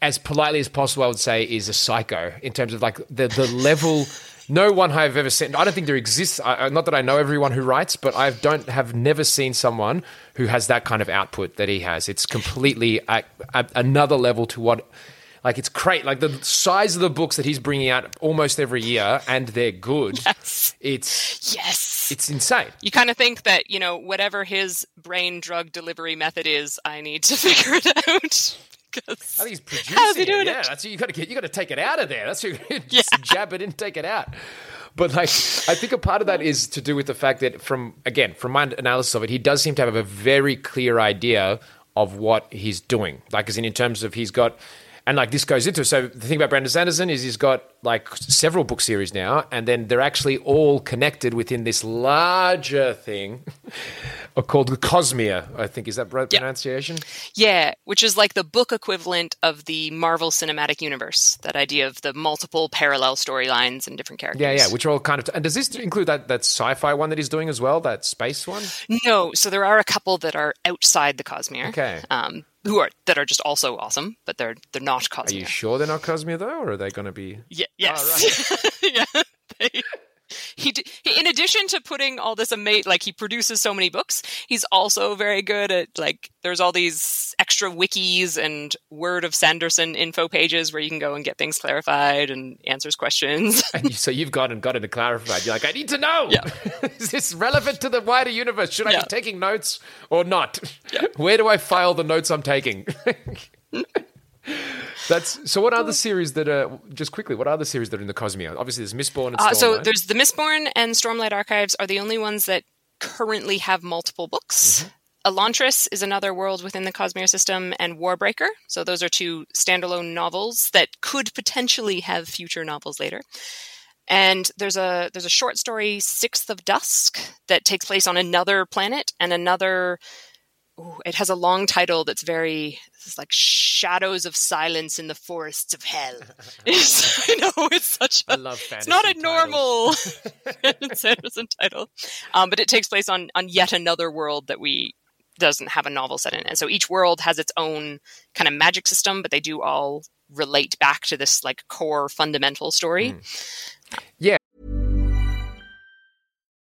[SPEAKER 3] as politely as possible, I would say, is a psycho in terms of like the the level. No one I've ever seen. I don't think there exists. I, not that I know everyone who writes, but I don't have never seen someone who has that kind of output that he has. It's completely a, a, another level to what like it's great. Like the size of the books that he's bringing out almost every year, and they're good.
[SPEAKER 4] Yes.
[SPEAKER 3] It's
[SPEAKER 4] yes.
[SPEAKER 3] It's insane.
[SPEAKER 4] You kind of think that you know whatever his brain drug delivery method is, I need to figure it out.
[SPEAKER 3] I think he's producing How's he doing it. Yeah, it? that's you got to get. You got to take it out of there. That's you yeah. jab it in, take it out. But like, I think a part of that is to do with the fact that, from again, from my analysis of it, he does seem to have a very clear idea of what he's doing. Like, as in, in terms of he's got and like this goes into so the thing about Brandon Sanderson is he's got like several book series now, and then they're actually all connected within this larger thing called the Cosmere. I think is that right pronunciation?
[SPEAKER 4] Yeah, which is like the book equivalent of the Marvel Cinematic Universe. That idea of the multiple parallel storylines and different characters.
[SPEAKER 3] Yeah, yeah, which are all kind of. And does this include that that sci-fi one that he's doing as well? That space one?
[SPEAKER 4] No, so there are a couple that are outside the Cosmere.
[SPEAKER 3] Okay.
[SPEAKER 4] Um, who are that are just also awesome, but they're they're not Cosmere.
[SPEAKER 3] Are you sure they're not Cosmere though, or are they going to be?
[SPEAKER 4] Ah, yeah. Yes. Oh, right. yeah. They, he, he, in addition to putting all this amazing like he produces so many books he's also very good at like there's all these extra wikis and word of sanderson info pages where you can go and get things clarified and answers questions
[SPEAKER 3] and so you've gone and got it clarified you're like i need to know
[SPEAKER 4] yeah.
[SPEAKER 3] is this relevant to the wider universe should i yeah. be taking notes or not yeah. where do i file the notes i'm taking That's so. What are the series that are just quickly? What are the series that are in the Cosmere? Obviously, there's Mistborn and Stormlight. Uh,
[SPEAKER 4] so there's the Mistborn and Stormlight Archives are the only ones that currently have multiple books. Mm-hmm. Elantris is another world within the Cosmere system, and Warbreaker. So those are two standalone novels that could potentially have future novels later. And there's a there's a short story, Sixth of Dusk, that takes place on another planet and another Ooh, it has a long title that's very it's like shadows of silence in the forests of hell. It's, I know it's such. A, I
[SPEAKER 3] love
[SPEAKER 4] fantasy. It's not a normal Sanderson title, um, but it takes place on on yet another world that we doesn't have a novel set in. And so each world has its own kind of magic system, but they do all relate back to this like core fundamental story.
[SPEAKER 3] Mm. Yeah.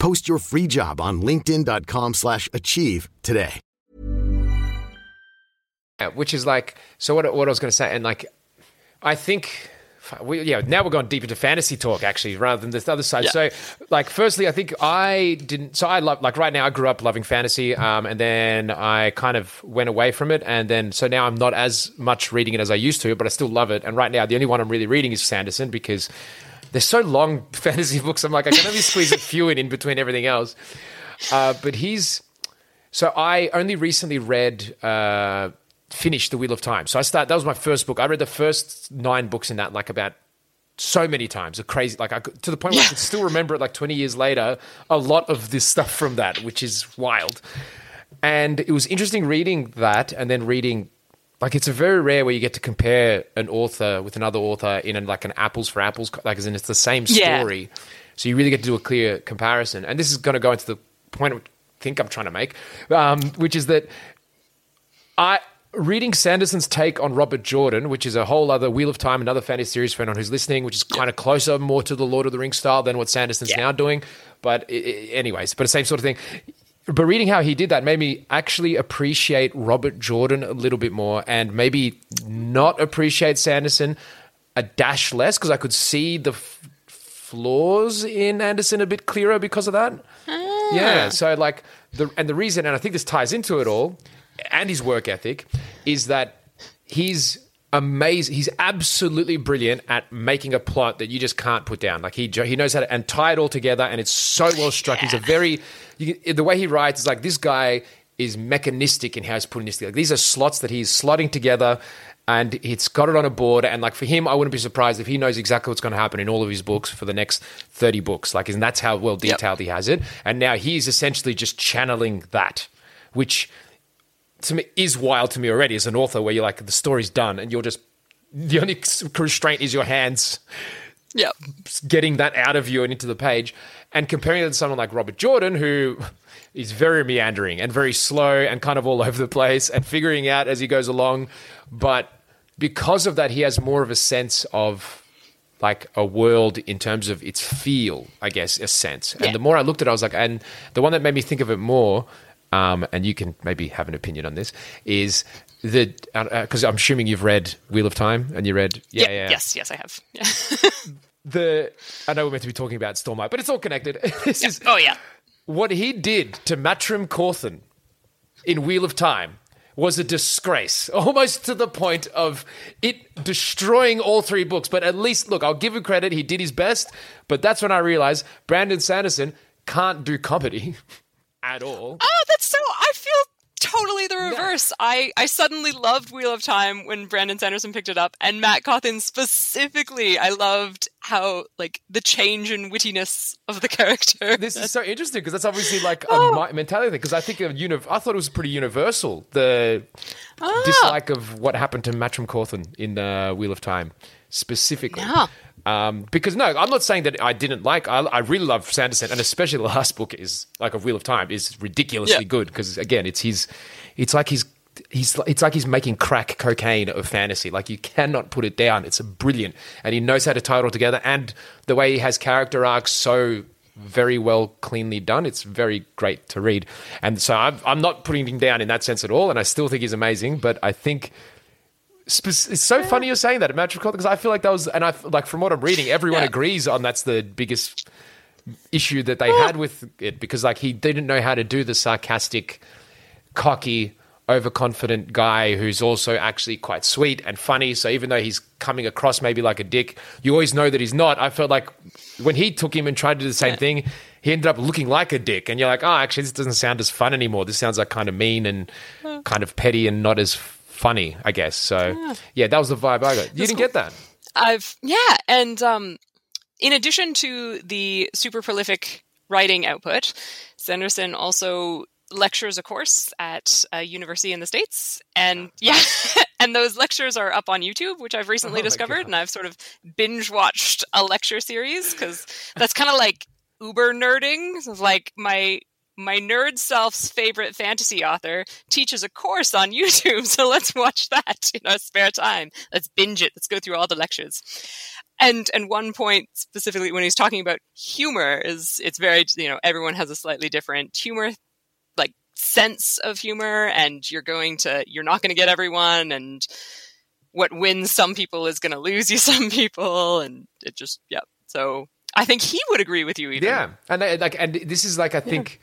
[SPEAKER 1] Post your free job on linkedin.com/achieve slash achieve today.
[SPEAKER 3] Yeah, which is like so what, what i was going to say and like i think we, yeah now we're going deep into fantasy talk actually rather than this other side
[SPEAKER 4] Yeah.
[SPEAKER 3] so like firstly i think i didn't so i love like right now i grew up loving fantasy um, and then i kind of went away from it and then so now i'm not as much reading it as i used to but i still love it and right now the only one i'm really reading is sanderson because they're so long fantasy books i'm like i can only squeeze a few in in between everything else uh, but he's so I only recently read, uh, finished The Wheel of Time. So I start. That was my first book. I read the first nine books in that, like about so many times. A crazy, like I, to the point where I could still remember it. Like twenty years later, a lot of this stuff from that, which is wild. And it was interesting reading that, and then reading. Like it's a very rare where you get to compare an author with another author in an, like an apples for apples, like as in it's the same
[SPEAKER 4] Yeah.
[SPEAKER 3] story. So you really get to do a clear comparison. And this is going to go into the point I think I'm trying to make, um, which is that I reading Sanderson's take on Robert Jordan, which is a whole other Wheel of Time, another fantasy series for anyone who's listening, which is kind of closer, more to the Lord of the Rings style than what Sanderson's now doing. But i- i- anyways, but the same sort of thing. But reading how he did that made me actually appreciate Robert Jordan a little bit more, and maybe not appreciate Sanderson a dash less because I could see the f- flaws in Sanderson a bit clearer because of that. Ah. Yeah, so like the and the reason, and I think this ties into it all, and his work ethic, is that he's amazing. He's absolutely brilliant at making a plot that you just can't put down. Like he he knows how to and tie it all together, and it's so well struck. He's a very you, the way he writes is like this guy is mechanistic in how he's putting this together. These are slots that he's slotting together. And it's got it on a board, and like for him, I wouldn't be surprised if he knows exactly what's going to happen in all of his books for the next thirty books. Like, and that's how well detailed he has it. And now he's essentially just channeling that, which to me is wild to me already as an author where you're like the story's done and you're just the only constraint is your hands
[SPEAKER 4] Yeah.
[SPEAKER 3] getting that out of you and into the page and comparing it to someone like Robert Jordan who is very meandering and very slow and kind of all over the place and figuring out as he goes along but because of that he has more of a sense of like a world in terms of its feel, I guess, a sense. And the more I looked at it, I was like, and the one that made me think of it more, um, and you can maybe have an opinion on this, is the because I'm assuming you've read Wheel of Time and you read, yeah, yeah, yeah.
[SPEAKER 4] Yes, yes, I have. Yeah.
[SPEAKER 3] The I know we're meant to be talking about Stormlight, but it's all connected. this is
[SPEAKER 4] oh, yeah.
[SPEAKER 3] what he did to Matrim Cauthon in Wheel of Time was a disgrace, almost to the point of it destroying all three books. But at least, look, I'll give him credit; he did his best. But that's when I realized Brandon Sanderson can't do comedy at all.
[SPEAKER 4] Oh. I feel totally the reverse. I I suddenly loved Wheel of Time when Brandon Sanderson picked it up, and Mat Cauthon specifically. I loved how like the change in wittiness of the character.
[SPEAKER 3] This is so interesting because that's obviously like a mi- mentality thing. Because I think of uni- I thought it was pretty universal the dislike of what happened to Matrim Cauthon in uh, Wheel of Time specifically.
[SPEAKER 4] Yeah.
[SPEAKER 3] Um, because no, I'm not saying that I didn't like. I, I really love Sanderson, and especially the last book is like a Wheel of Time is ridiculously
[SPEAKER 4] Yeah.
[SPEAKER 3] good because again, it's his. It's like he's. He's, it's like he's making crack cocaine of fantasy. Like you cannot put it down. It's a brilliant, and he knows how to tie it all together. And the way he has character arcs so very well, cleanly done. It's very great to read. And so I'm, I'm not putting him down in that sense at all. And I still think he's amazing. But I think it's so funny you're saying that at Match because I feel like that was, and I like from what I'm reading, everyone
[SPEAKER 4] Yeah.
[SPEAKER 3] agrees on that's the biggest issue that they had with it because like he didn't know how to do the sarcastic, cocky, overconfident guy who's also actually quite sweet and funny. So even though he's coming across maybe like a dick, you always know that he's not. I felt like when he took him and tried to do the same thing, he ended up looking like a dick, and you're like, oh, actually, this doesn't sound as fun anymore. This sounds like kind of mean and kind of petty and not as funny, I guess. So yeah, that was the vibe I got. You didn't get that.
[SPEAKER 4] I've yeah, and um, in addition to the super prolific writing output, Sanderson also lectures a course at a university in the states and yeah and those lectures are up on youtube which i've recently
[SPEAKER 3] Oh
[SPEAKER 4] discovered
[SPEAKER 3] God.
[SPEAKER 4] and i've sort of binge watched a lecture series because that's kind of like uber nerding like my my nerd self's favorite fantasy author teaches a course on youtube so let's watch that in our spare time. Let's binge it. Let's go through all the lectures. And and one point specifically when he's talking about humor is it's very you know everyone has a slightly different humor like sense of humor and you're going to you're not going to get everyone and what wins some people is going to lose you some people and it just yeah. So i think he would agree with you even.
[SPEAKER 3] Yeah, and I, like, and this is like I think.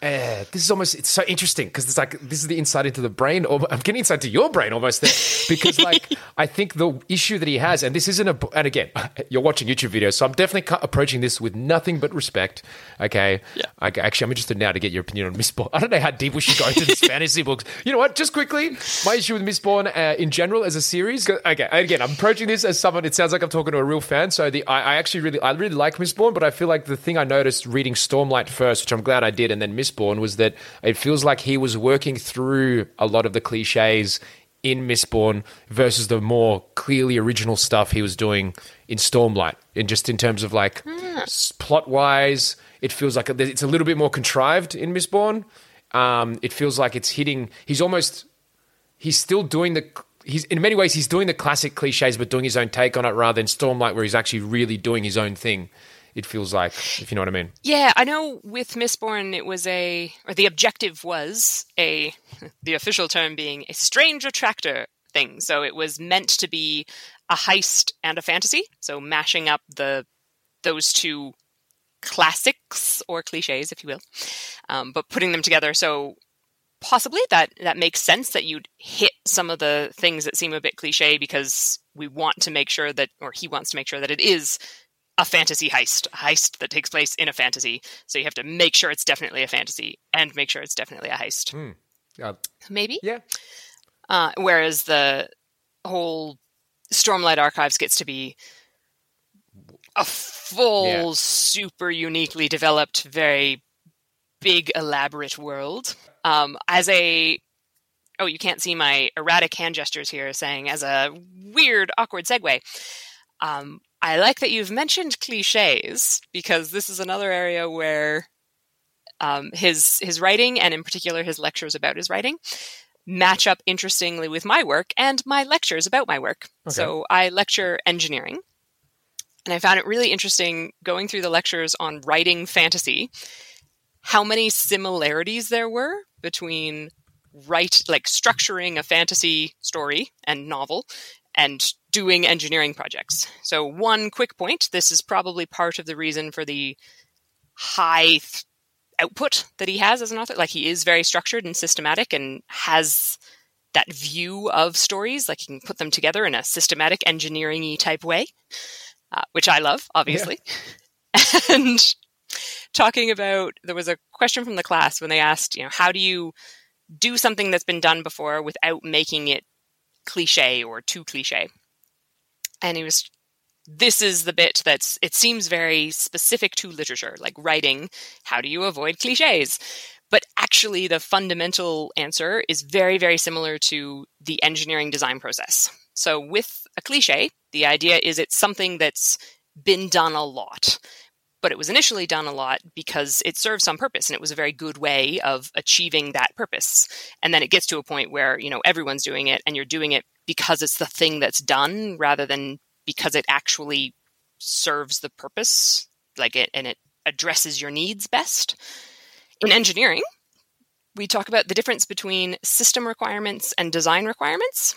[SPEAKER 3] Uh, this is almost it's so interesting because it's like this is the insight into the brain or i'm getting insight to your brain almost there. Because like i think the issue that he has and this isn't a and again you're watching youtube videos so i'm definitely approaching this with nothing but respect okay?
[SPEAKER 4] Yeah.
[SPEAKER 3] okay actually i'm interested now to get your opinion on mistborn i don't know how deep we should go into this fantasy books. You know what? Just quickly my issue with mistborn uh, in general as a series okay again i'm approaching this as someone it sounds like i'm talking to a real fan so the i, I actually really i really like mistborn but i feel like the thing i noticed reading stormlight first which i'm glad i did and then mistborn was that it feels like he was working through a lot of the cliches in Mistborn versus the more clearly original stuff he was doing in Stormlight. And just in terms of like plot wise, it feels like it's a little bit more contrived in Mistborn. Um, it feels like it's hitting. He's almost. He's still doing the. He's in many ways he's doing the classic cliches, but doing his own take on it rather than Stormlight, where he's actually really doing his own thing. It feels like, if you know what I mean.
[SPEAKER 4] Yeah, I know with Mistborn it was a or the objective was a the official term being a strange attractor thing. So it was meant to be a heist and a fantasy. So mashing up the those two classics or cliches, if you will, um, but putting them together. So possibly that that makes sense that you'd hit some of the things that seem a bit cliche because we want to make sure that, or he wants to make sure that it is a fantasy heist, a heist that takes place in a fantasy. So you have to make sure it's definitely a fantasy and make sure it's definitely a heist.
[SPEAKER 3] Uh,
[SPEAKER 4] Maybe.
[SPEAKER 3] yeah,
[SPEAKER 4] Uh, whereas the whole Stormlight Archives gets to be a full,
[SPEAKER 3] Yeah.
[SPEAKER 4] super uniquely developed, very big, elaborate world. Um, as a oh, you can't see my erratic hand gestures here, saying as a weird, awkward segue. Um, I like that you've mentioned cliches because this is another area where um, his his writing and in particular his lectures about his writing match up interestingly with my work and my lectures about my work. So I lecture engineering. And I found it really interesting going through the lectures on writing fantasy, how many similarities there were between write like structuring a fantasy story and novel and doing engineering projects. So one quick point, this is probably part of the reason for the high th- output that he has as an author. Like he is very structured and systematic and has that view of stories. Like he can put them together in a systematic engineering y type way, uh, which I love, obviously. and talking about, there was a question from the class when they asked, you know, how do you do something that's been done before without making it cliche or too cliche? And he was this is the bit that's it seems very specific to literature like writing how do you avoid cliches but actually the fundamental answer is very very similar to the engineering design process. So with a cliche the idea is it's something that's been done a lot but it was initially done a lot because it served some purpose and it was a very good way of achieving that purpose. And then it gets to a point where you know everyone's doing it and you're doing it because it's the thing that's done rather than because it actually serves the purpose like it and it addresses your needs best. In engineering we talk about the difference between system requirements and design requirements.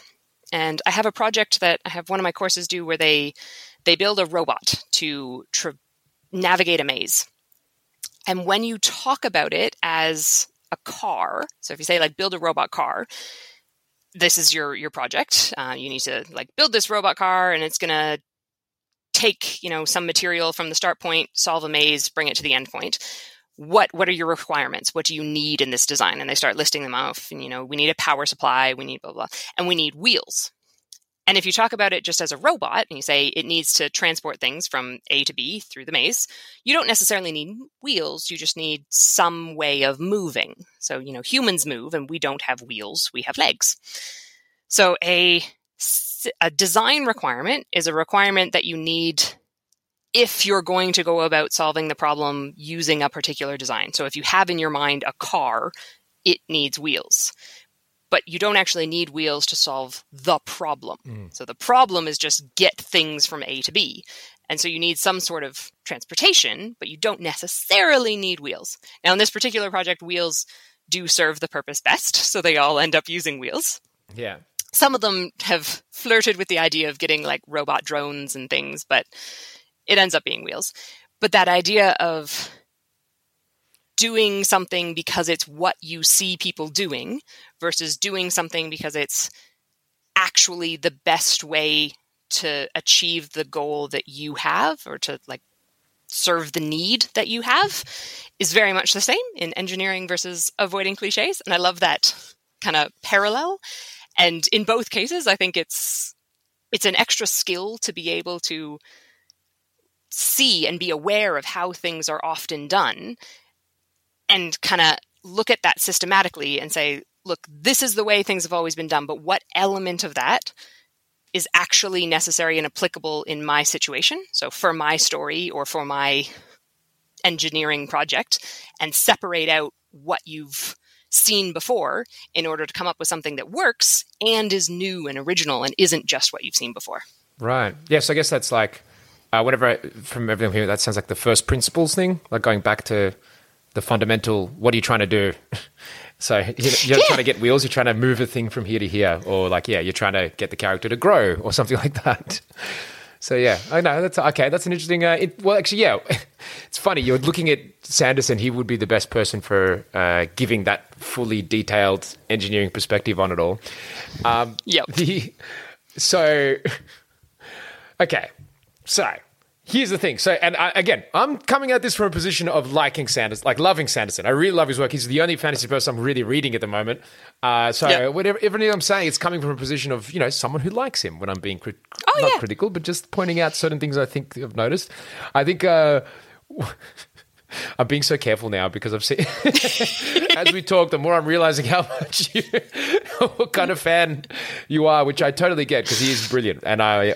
[SPEAKER 4] And i have a project that i have one of my courses do where they they build a robot to tra- navigate a maze. And when you talk about it as a car so if you say like build a robot car this is your your project. Uh, you need to like build this robot car, and it's gonna take you know some material from the start point, solve a maze, bring it to the end point. What what are your requirements? What do you need in this design? And they start listing them off. And you know, we need a power supply, we need blah blah, and we need wheels. And if you talk about it just as a robot and you say it needs to transport things from A to B through the maze, you don't necessarily need wheels. You just need some way of moving. So, you know, humans move and we don't have wheels, we have legs. So, a, a design requirement is a requirement that you need if you're going to go about solving the problem using a particular design. So, if you have in your mind a car, it needs wheels but you don't actually need wheels to solve the problem. Mm. So the problem is just get things from A to B. And so you need some sort of transportation, but you don't necessarily need wheels. Now, in this particular project, wheels do serve the purpose best, so they all end up using wheels.
[SPEAKER 3] Yeah.
[SPEAKER 4] Some of them have flirted with the idea of getting like robot drones and things, but it ends up being wheels. But that idea of doing something because it's what you see people doing versus doing something because it's actually the best way to achieve the goal that you have or to like serve the need that you have is very much the same in engineering versus avoiding cliches. And i love that kind of parallel. And in both cases i think it's it's an extra skill to be able to see and be aware of how things are often done and kind of look at that systematically and say, look, this is the way things have always been done, but what element of that is actually necessary and applicable in my situation? So for my story or for my engineering project, and separate out what you've seen before in order to come up with something that works and is new and original and isn't just what you've seen before.
[SPEAKER 3] Right. Yes, I guess that's like uh, whatever. I, from everything here, that sounds like the first principles thing, like going back to the fundamental what are you trying to do so you're, you're yeah. trying to get wheels you're trying to move a thing from here to here or like yeah you're trying to get the character to grow or something like that so yeah i know that's okay that's an interesting uh, it, well actually yeah it's funny you're looking at sanderson he would be the best person for uh, giving that fully detailed engineering perspective on it all
[SPEAKER 4] um, yep.
[SPEAKER 3] the so okay so Here's the thing. So, and I, again, I'm coming at this from a position of liking Sanderson, like loving Sanderson. I really love his work. He's the only fantasy person I'm really reading at the moment. Uh, so, yep. whatever everything I'm saying, it's coming from a position of you know someone who likes him. When I'm being crit- oh, not yeah. critical, but just pointing out certain things I think I've noticed. I think. Uh, I'm being so careful now because I've seen, as we talk, the more I'm realizing how much you, what kind of fan you are, which I totally get because he is brilliant, and I,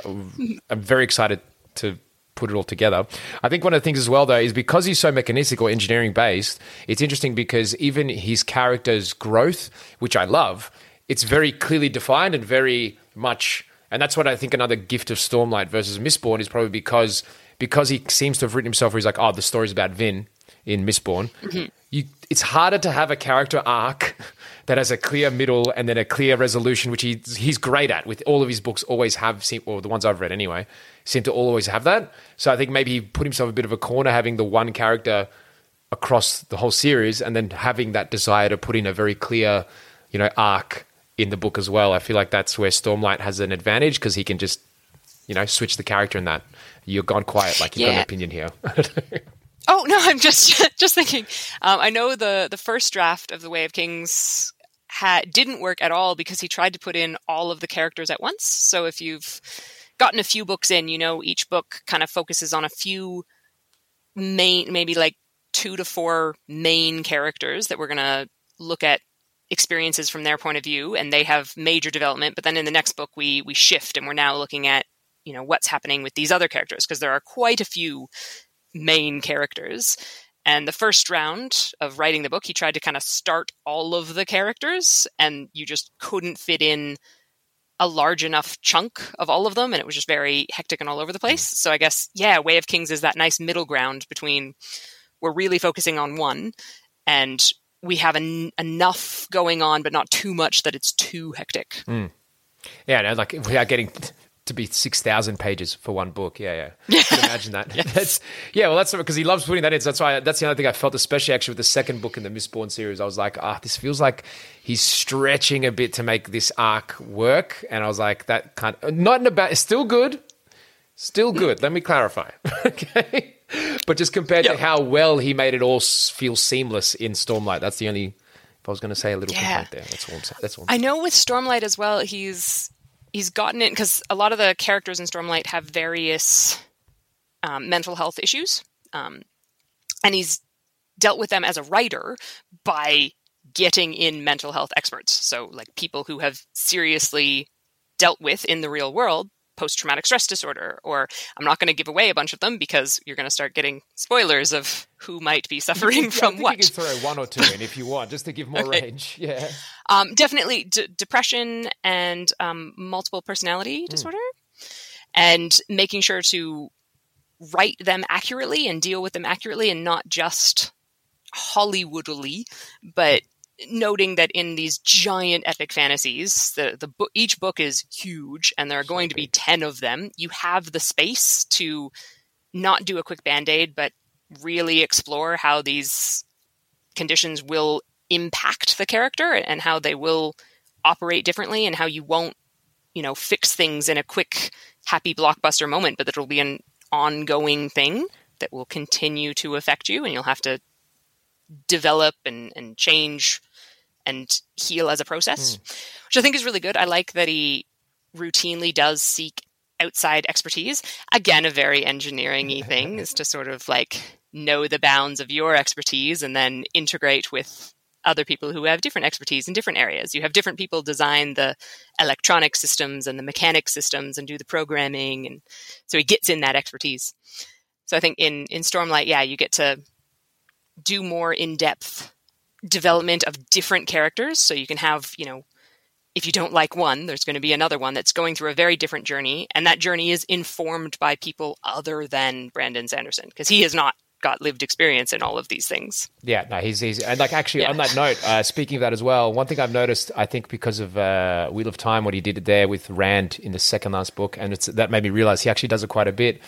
[SPEAKER 3] I'm very excited to put it all together. I think one of the things as well, though, is because he's so mechanistic or engineering based, it's interesting because even his character's growth, which I love, it's very clearly defined and very much. And that's what I think another gift of Stormlight versus Mistborn is probably because because he seems to have written himself where he's like, oh, the story's about Vin in Mistborn. Mm-hmm. You, it's harder to have a character arc that has a clear middle and then a clear resolution, which he, he's great at. With all of his books, always have, seen, or the ones I've read anyway, seem to always have that. So I think maybe he put himself a bit of a corner having the one character across the whole series and then having that desire to put in a very clear, you know, arc in the book as well. I feel like that's where Stormlight has an advantage because he can just, you know, switch the character in that. You're gone quiet, like you've yeah. got an opinion here.
[SPEAKER 4] oh no, I'm just just thinking. Um, I know the the first draft of the Way of Kings had didn't work at all because he tried to put in all of the characters at once. So if you've gotten a few books in, you know, each book kind of focuses on a few main, maybe like two to four main characters that we're going to look at experiences from their point of view and they have major development but then in the next book we we shift and we're now looking at you know what's happening with these other characters because there are quite a few main characters. And the first round of writing the book he tried to kind of start all of the characters and you just couldn't fit in a large enough chunk of all of them and it was just very hectic and all over the place. So I guess, yeah, Way of Kings is that nice middle ground between we're really focusing on one and we have en- enough going on, but not too much that it's too hectic.
[SPEAKER 3] Mm. Yeah, no, like we are getting to be 6,000 pages for one book. Yeah, yeah. imagine that. yes. That's, yeah, well, that's because he loves putting that in. So that's why, that's the only thing I felt, especially actually with the second book in the Mistborn series. I was like, ah, this feels like he's stretching a bit to make this arc work. And I was like, that can't, not in a bad, still good. Still good. Let me clarify. okay. But just compared yep. to how well he made it all feel seamless in Stormlight, that's the only, if I was going to say a little yeah. complaint there, that's all I'm saying. That's all I'm saying.
[SPEAKER 4] I know with Stormlight as well, he's he's gotten it because a lot of the characters in Stormlight have various um, mental health issues, um, and he's dealt with them as a writer by getting in mental health experts. So, like people who have seriously dealt with in the real world post traumatic stress disorder, or I'm not going to give away a bunch of them because you're going to start getting spoilers of who might be suffering
[SPEAKER 3] Yeah, I
[SPEAKER 4] from
[SPEAKER 3] think
[SPEAKER 4] what.
[SPEAKER 3] You can throw one or two in if you want, just to give more
[SPEAKER 4] Okay.
[SPEAKER 3] range. Yeah.
[SPEAKER 4] Um, definitely d- depression and um, multiple personality disorder, and making sure to write them accurately and deal with them accurately, and not just Hollywoodily, but noting that in these giant epic fantasies, the the book each book is huge, and there are going to be ten of them. You have the space to not do a quick band aid, but really explore how these conditions will impact the character and how they will operate differently and how you won't you know fix things in a quick happy blockbuster moment but that will be an ongoing thing that will continue to affect you and you'll have to develop and, and change and heal as a process hmm. which i think is really good i like that he routinely does seek outside expertise again a very engineering-y thing is to sort of like know the bounds of your expertise and then integrate with other people who have different expertise in different areas. You have different people design the electronic systems and the mechanic systems and do the programming and so he gets in that expertise. So I think in in Stormlight, yeah, you get to do more in-depth development of different characters so you can have, you know, if you don't like one, there's going to be another one that's going through a very different journey and that journey is informed by people other than Brandon Sanderson because he has not got lived experience in all of these things.
[SPEAKER 3] Yeah, no, he's he's and like actually
[SPEAKER 4] Yeah.
[SPEAKER 3] on that note, uh, speaking of that as well, one thing I've noticed, I think because of uh, Wheel of Time, what he did there with Rand in the second last book, and it's that made me realize he actually does it quite a bit.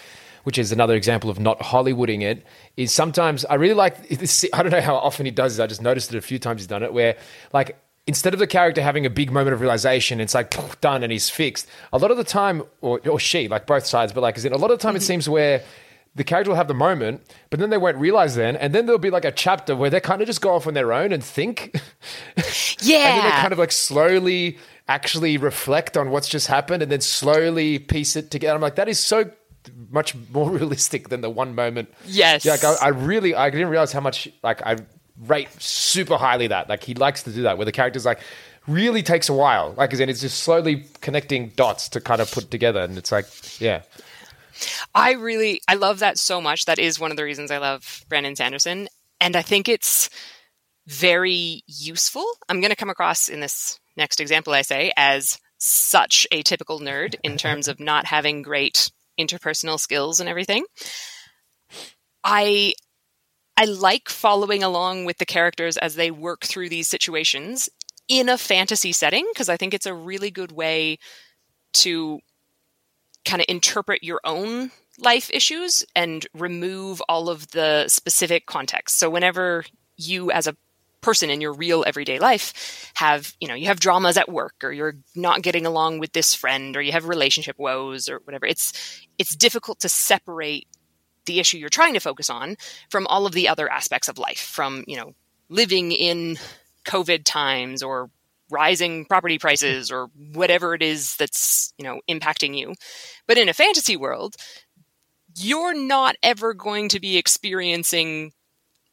[SPEAKER 3] Which is another example of not Hollywooding it. Is sometimes I really like. This, I don't know how often he does it. I just noticed it a few times he's done it. Where like instead of the character having a big moment of realization, it's like done and he's fixed. A lot of the time, or or she, like both sides, but like in a lot of the time, it mm-hmm. seems where the character will have the moment, but then they won't realize then, and then there'll be like a chapter where they kind of just go off on their own and think,
[SPEAKER 4] Yeah.
[SPEAKER 3] and then they kind of like slowly actually reflect on what's just happened, and then slowly piece it together. I'm like, that is so much more realistic than the one moment.
[SPEAKER 4] Yes.
[SPEAKER 3] Yeah, like I, I really, I didn't realize how much like I rate super highly that. Like he likes to do that, where the character's like really takes a while. Like, as in, it's just slowly connecting dots to kind of put together, and it's like, yeah.
[SPEAKER 4] I really I love that so much. That is one of the reasons I love Brandon Sanderson. And I think it's very useful. I'm going to come across in this next example I say as such a typical nerd in terms of not having great interpersonal skills and everything. I I like following along with the characters as they work through these situations in a fantasy setting because I think it's a really good way to kind of interpret your own life issues and remove all of the specific context. So whenever you as a person in your real everyday life have, you know, you have dramas at work or you're not getting along with this friend or you have relationship woes or whatever, it's it's difficult to separate the issue you're trying to focus on from all of the other aspects of life from, you know, living in COVID times or rising property prices or whatever it is that's, you know, impacting you. But in a fantasy world, you're not ever going to be experiencing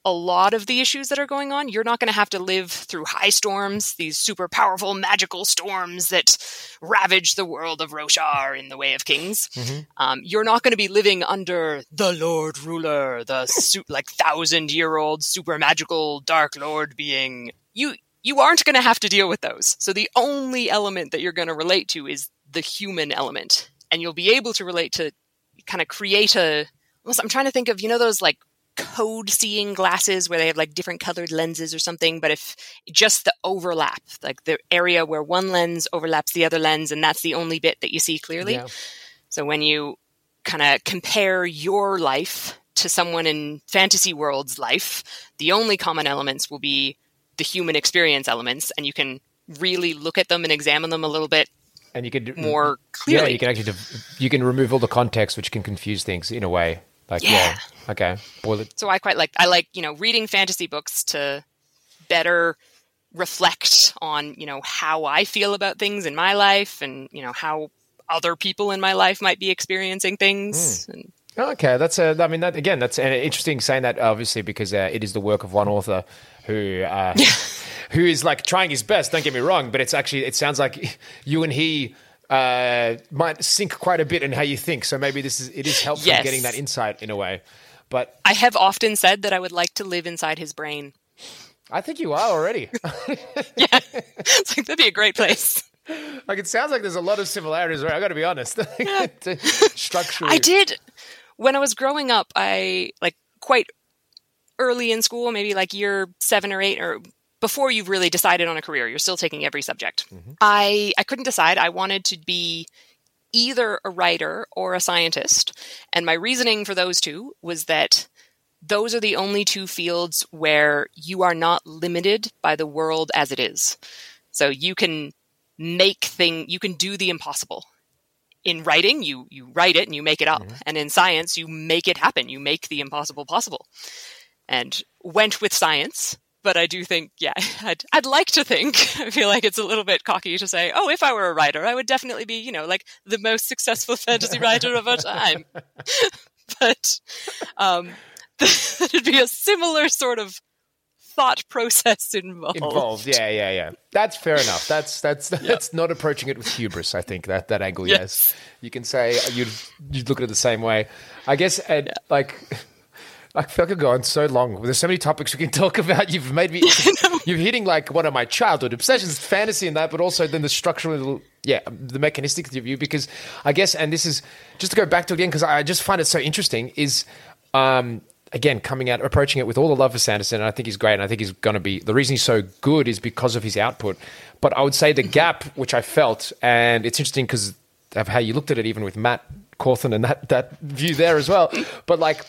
[SPEAKER 4] a lot of the issues that are going on. You're not going to have to live through high storms, these super powerful magical storms that ravage the world of Roshar in the Way of Kings. Um, you're not going to be living under the Lord Ruler, the su- like thousand year old super magical Dark Lord being. You you aren't going to have to deal with those. So the only element that you're going to relate to is the human element, and you'll be able to relate to kind of create a. almost- I'm trying to think of you know those like code seeing glasses where they have like different colored lenses or something but if just the overlap like the area where one lens overlaps the other lens and that's the only bit that you see clearly
[SPEAKER 3] Yeah.
[SPEAKER 4] so when you kind of compare your life to someone in fantasy world's life the only common elements will be the human experience elements and you can really look at them and examine them a little bit
[SPEAKER 3] and you could
[SPEAKER 4] more clearly Yeah,
[SPEAKER 3] you can actually you can remove all the context, which can confuse things in a way. Like, yeah,
[SPEAKER 4] Yeah.
[SPEAKER 3] okay, boil it.
[SPEAKER 4] so i quite like i like you know reading fantasy books to better reflect on you know how I feel about things in my life, and you know how other people in my life might be experiencing things. And
[SPEAKER 3] Okay, that's a. I mean, that again, that's uh, interesting saying that. Obviously, because uh, it is the work of one author who uh, who is like trying his best. Don't get me wrong, but it's actually it sounds like you and he uh, might sync quite a bit in how you think. So maybe this is it is helpful
[SPEAKER 4] Yes.
[SPEAKER 3] getting that insight in a way. But
[SPEAKER 4] I have often said that I would like to live inside his brain.
[SPEAKER 3] I think you are already.
[SPEAKER 4] Yeah, it's like that'd be a great place.
[SPEAKER 3] like it sounds like there's a lot of similarities. Right? I got to be honest. Structurally,
[SPEAKER 4] I did when I was growing up. I like quite early in school, maybe like year seven or eight, or before you've really decided on a career. You're still taking every subject. Mm-hmm. I I couldn't decide. I wanted to be either a writer or a scientist, and my reasoning for those two was that those are the only two fields where you are not limited by the world as it is. So you can make thing you can do the impossible in writing you you write it and you make it up mm-hmm. and in science you make it happen you make the impossible possible and went with science but i do think yeah i'd, I'd like to think i feel like it's a little bit cocky to say oh if i were a writer i would definitely be you know like the most successful fantasy writer of our time but um it'd be a similar sort of thought process involved
[SPEAKER 3] involved. Yeah, yeah, yeah. That's fair enough. That's that's that's not approaching it with hubris. I think that that angle. Yes,
[SPEAKER 4] Yes.
[SPEAKER 3] you can say you'd you'd look at it the same way. I guess, and like. I feel like I've gone so long. There's so many topics we can talk about. You've made me. You're hitting like one of my childhood obsessions, fantasy and that, but also then the structural, yeah, the mechanistic view. Because I guess, and this is just to go back to it again, because I just find it so interesting. Is um, again coming out, approaching it with all the love for Sanderson, and I think he's great, and I think he's going to be. The reason he's so good is because of his output. But I would say the gap which I felt, and it's interesting because of how you looked at it, even with Mat Cauthon and that that view there as well. But like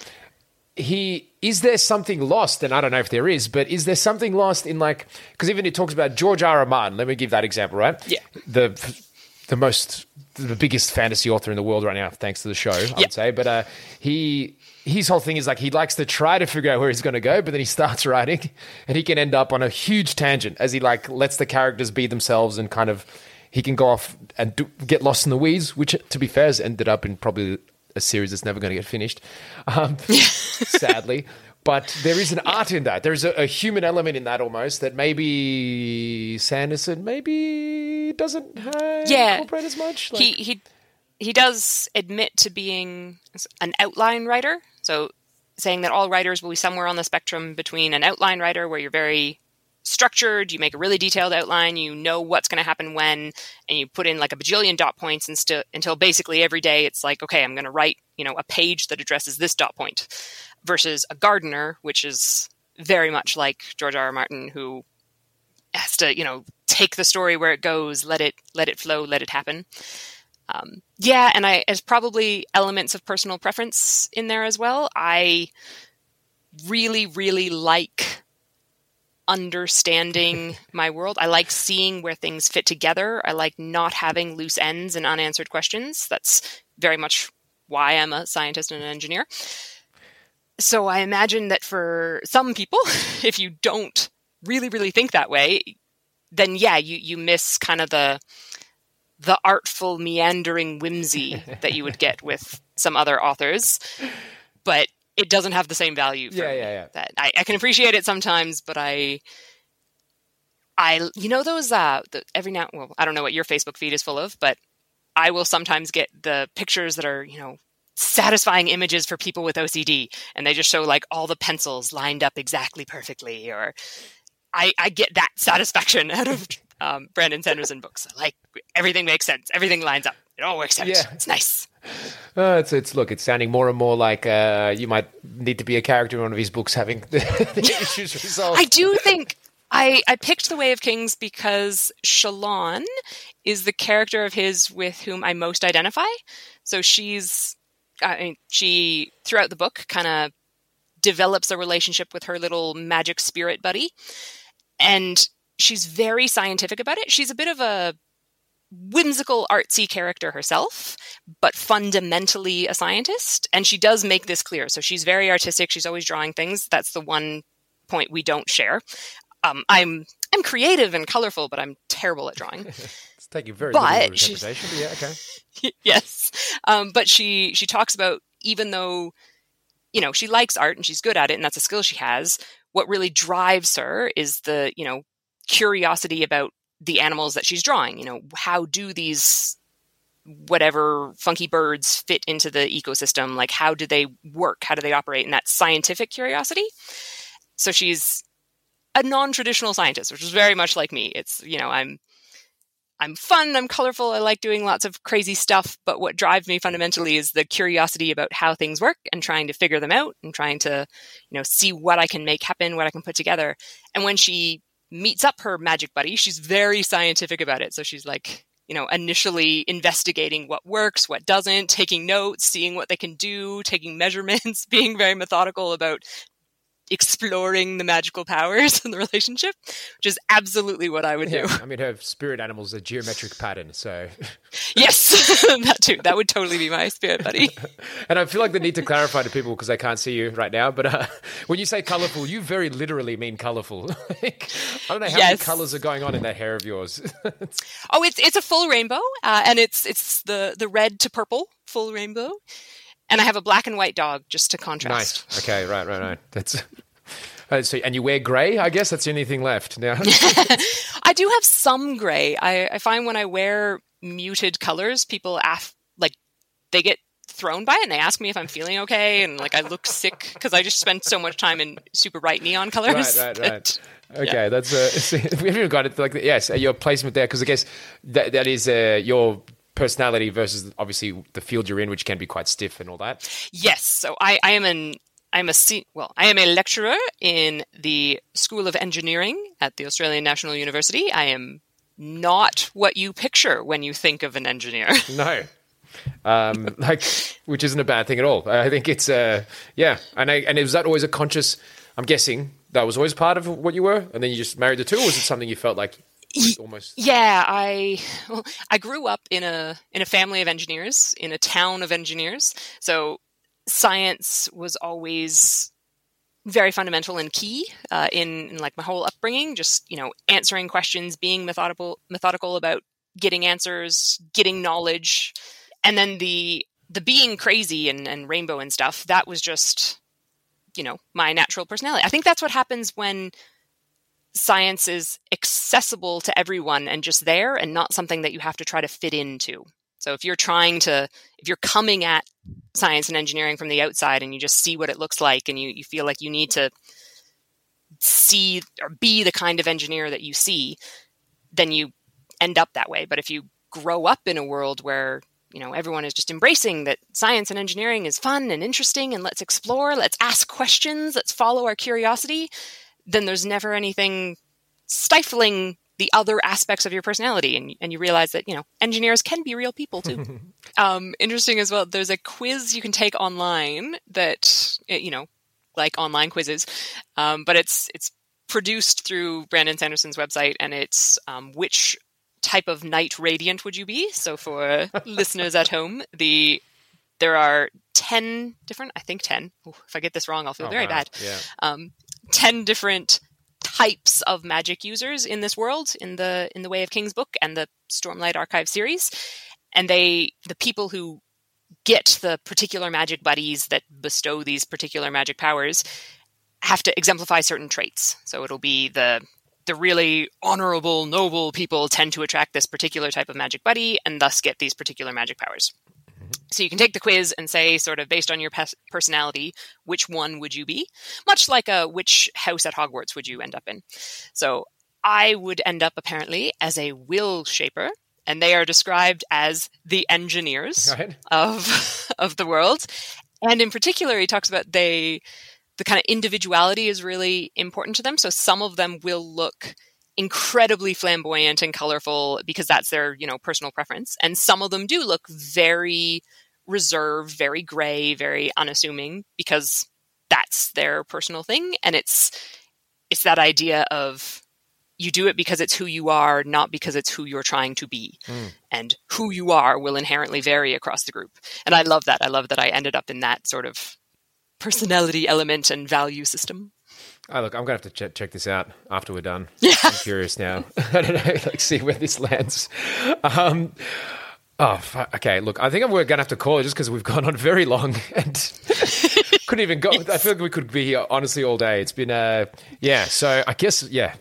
[SPEAKER 3] he is there something lost? And i don't know if there is but is there something lost in like because even it talks about george r. R. Martin. Let me give that example right?
[SPEAKER 4] Yeah.
[SPEAKER 3] the the most the biggest fantasy author in the world right now thanks to the show i
[SPEAKER 4] Yeah.
[SPEAKER 3] would say. But uh he his whole thing is like he likes to try to figure out where he's going to go but then he starts writing and he can end up on a huge tangent as he like lets the characters be themselves and kind of he can go off and do, get lost in the weeds which to be fair has ended up in probably a series that's never going to get finished um, sadly. But there is an art in that. There's a, a human element in that almost that maybe Sanderson maybe doesn't uh,
[SPEAKER 4] Yeah.
[SPEAKER 3] incorporate as much. Like,
[SPEAKER 4] he he he does admit to being an outline writer. So saying that all writers will be somewhere on the spectrum between an outline writer where you're very structured, you make a really detailed outline, you know what's going to happen when, and you put in like a bajillion dot points until basically every day it's like, okay, I'm going to write, you know, a page that addresses this dot point versus a gardener, which is very much like George R. R. Martin, who has to, you know, take the story where it goes, let it let it flow, let it happen. Um, yeah, and I there's probably elements of personal preference in there as well. I really, really like understanding my world. I like seeing where things fit together. I like not having loose ends and unanswered questions. That's very much why I'm a scientist and an engineer. So I imagine that for some people, if you don't really, really think that way, then yeah, you, you miss kind of the the artful meandering whimsy that you would get with some other authors. But it doesn't have the same value for
[SPEAKER 3] Yeah,
[SPEAKER 4] me.
[SPEAKER 3] yeah, yeah.
[SPEAKER 4] That I, I can appreciate it sometimes, but I I you know those uh the, every now well I don't know what your Facebook feed is full of, but I will sometimes get the pictures that are, you know, satisfying images for people with OCD and they just show like all the pencils lined up exactly perfectly or I, I get that satisfaction out of um, Brandon Sanderson books. Like everything makes sense, everything lines up, it all works out.
[SPEAKER 3] Yeah.
[SPEAKER 4] It's nice.
[SPEAKER 3] Uh, it's it's look, it's sounding more and more like uh, you might need to be a character in one of his books having the, the issues resolved.
[SPEAKER 4] I do think I, I picked The Way of Kings because Shallan is the character of his with whom I most identify. So she's, I mean, she throughout the book kind of develops a relationship with her little magic spirit buddy, and she's very scientific about it. She's a bit of a whimsical artsy character herself but fundamentally a scientist and she does make this clear so she's very artistic she's always drawing things that's the one point we don't share um, i'm I'm creative and colorful, but I'm terrible at drawing.
[SPEAKER 3] It's taking very
[SPEAKER 4] But
[SPEAKER 3] interpretation. But yeah, okay.
[SPEAKER 4] yes. Um, but she she talks about even though you know she likes art and she's good at it and that's a skill she has, what really drives her is the you know curiosity about the animals that she's drawing. You know, how do these whatever funky birds fit into the ecosystem? Like, how do they work? How do they operate? And that scientific curiosity. So she's a non-traditional scientist, which is very much like me. It's you know I'm I'm fun, I'm colorful, I like doing lots of crazy stuff, but what drives me fundamentally is the curiosity about how things work and trying to figure them out and trying to, you know, see what I can make happen, what I can put together. And when she meets up her magic buddy, she's very scientific about it. So she's like, you know, initially investigating what works, what doesn't, taking notes, seeing what they can do, taking measurements, being very methodical about exploring the magical powers in the relationship, which is absolutely what I would do.
[SPEAKER 3] I mean, her spirit animal is a geometric pattern, so.
[SPEAKER 4] Yes, that too. That would totally be my spirit buddy.
[SPEAKER 3] And I feel like the need to clarify to people because they can't see you right now. But uh, when you say colorful, you very literally mean colorful. like, I don't know how many colors are going on in that hair of yours.
[SPEAKER 4] Oh, it's it's a full rainbow, uh, and it's it's the the red to purple full rainbow, and I have a black and white dog just to contrast.
[SPEAKER 3] nice. Okay. Right. Right. Right. That's. Uh, so, and you wear grey? I guess that's the only thing left now.
[SPEAKER 4] I do have some gray. I, I find when I wear muted colors, people af- like they get thrown by it and they ask me if I'm feeling okay and like I look sick because I just spend so much time in super bright neon colors.
[SPEAKER 3] right, right,
[SPEAKER 4] that-
[SPEAKER 3] right. Okay, that's uh, we haven't even got it like yes, uh, your placement there because I guess that that is uh, your personality versus obviously the field you're in, which can be quite stiff and all that.
[SPEAKER 4] Yes. So I, I am an I'm a se- well, I am a lecturer in the School of Engineering at the Australian National University. I am not what you picture when you think of an engineer.
[SPEAKER 3] No. Um, like, which isn't a bad thing at all. I think it's, uh, yeah. And I, and was that always a conscious? I'm guessing that was always part of what you were, and then you just married the two, or was it something you felt like almost?
[SPEAKER 4] yeah, I well, I grew up in a in a family of engineers in a town of engineers. So science was always very fundamental and key uh, in, in like my whole upbringing. Just you know, answering questions, being methodical methodical about getting answers, getting knowledge, and then the the being crazy and, and rainbow and stuff. That was just you know my natural personality. I think that's what happens when science is accessible to everyone and just there and not something that you have to try to fit into. So if you're trying to, if you're coming at science and engineering from the outside and you just see what it looks like and you, you feel like you need to see or be the kind of engineer that you see, then you end up that way. But if you grow up in a world where you know everyone is just embracing that science and engineering is fun and interesting and let's explore let's ask questions let's follow our curiosity then there's never anything stifling the other aspects of your personality. And, and you realize that you know engineers can be real people too. Um, interesting as well there's a quiz you can take online that eh, you know like online quizzes um, but it's it's produced through Brandon Sanderson's website and it's um, which type of Knight Radiant would you be? So for listeners at home the there are 10 different i think 10 Ooh, if i get this wrong i'll feel
[SPEAKER 3] Oh,
[SPEAKER 4] very
[SPEAKER 3] wow.
[SPEAKER 4] bad.
[SPEAKER 3] Yeah.
[SPEAKER 4] Um, 10 different types of magic users in this world in the in the Way of Kings book and the Stormlight Archive series. And they the people who get the particular magic buddies that bestow these particular magic powers have to exemplify certain traits. So it'll be the the really honorable noble people tend to attract this particular type of magic buddy and thus get these particular magic powers so you can take the quiz and say, sort of based on your pes- personality, which one would you be? Much like a which house at Hogwarts would you end up in? So I would end up apparently as a Willshaper, and they are described as the engineers
[SPEAKER 3] Right.
[SPEAKER 4] of of the world. And in particular, he talks about they the kind of individuality is really important to them. So some of them will look incredibly flamboyant and colorful because that's their, you know, personal preference. And some of them do look very reserved, very gray, very unassuming because that's their personal thing. And it's it's that idea of you do it because it's who you are, not because it's who you're trying to be. Hmm. And who you are will inherently vary across the group. And I love that. I love that I ended up in that sort of personality element and value system.
[SPEAKER 3] Oh, look, I'm gonna have to check, check this out after we're done. Yeah. I'm curious now. I don't know, like see where this lands. Um, oh, fu- okay. Look, I think we're gonna have to call it just because we've gone on very long and couldn't even go. I feel like we could be here honestly all day. It's been, uh, yeah. So I guess, yeah.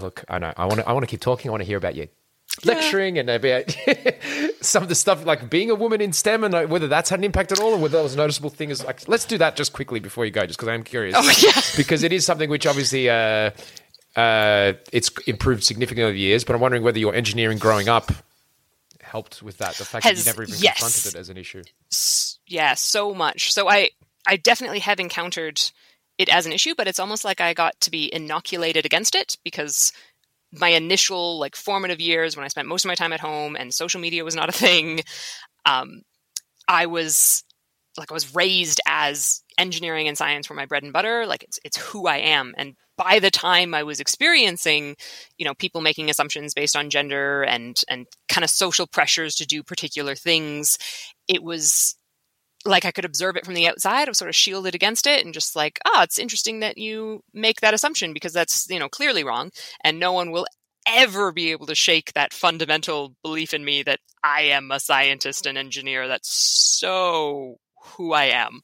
[SPEAKER 3] Look, I know. I want to. I want to keep talking. I want to hear about you lecturing and about some of the stuff like being a woman in STEM and like, whether that's had an impact at all or whether that was a noticeable thing. Is like, let's do that just quickly before you go, just because I'm curious.
[SPEAKER 4] Oh, yeah.
[SPEAKER 3] because it is something which obviously uh, uh, it's improved significantly over the years. But I'm wondering whether your engineering growing up helped with that. The fact that you never even
[SPEAKER 4] yes.
[SPEAKER 3] confronted it as an issue.
[SPEAKER 4] yeah so much so i i definitely have encountered it as an issue but it's almost like i got to be inoculated against it because my initial like formative years when i spent most of my time at home and social media was not a thing um i was like i was raised as engineering and science were my bread and butter like it's it's who i am. And by the time i was experiencing you know people making assumptions based on gender and and kind of social pressures to do particular things it was like I could observe it from the outside. I was sort of shielded against it and just like, ah, it's interesting that you make that assumption because that's, you know, clearly wrong. And no one will ever be able to shake that fundamental belief in me that I am a scientist and engineer. That's so who I am.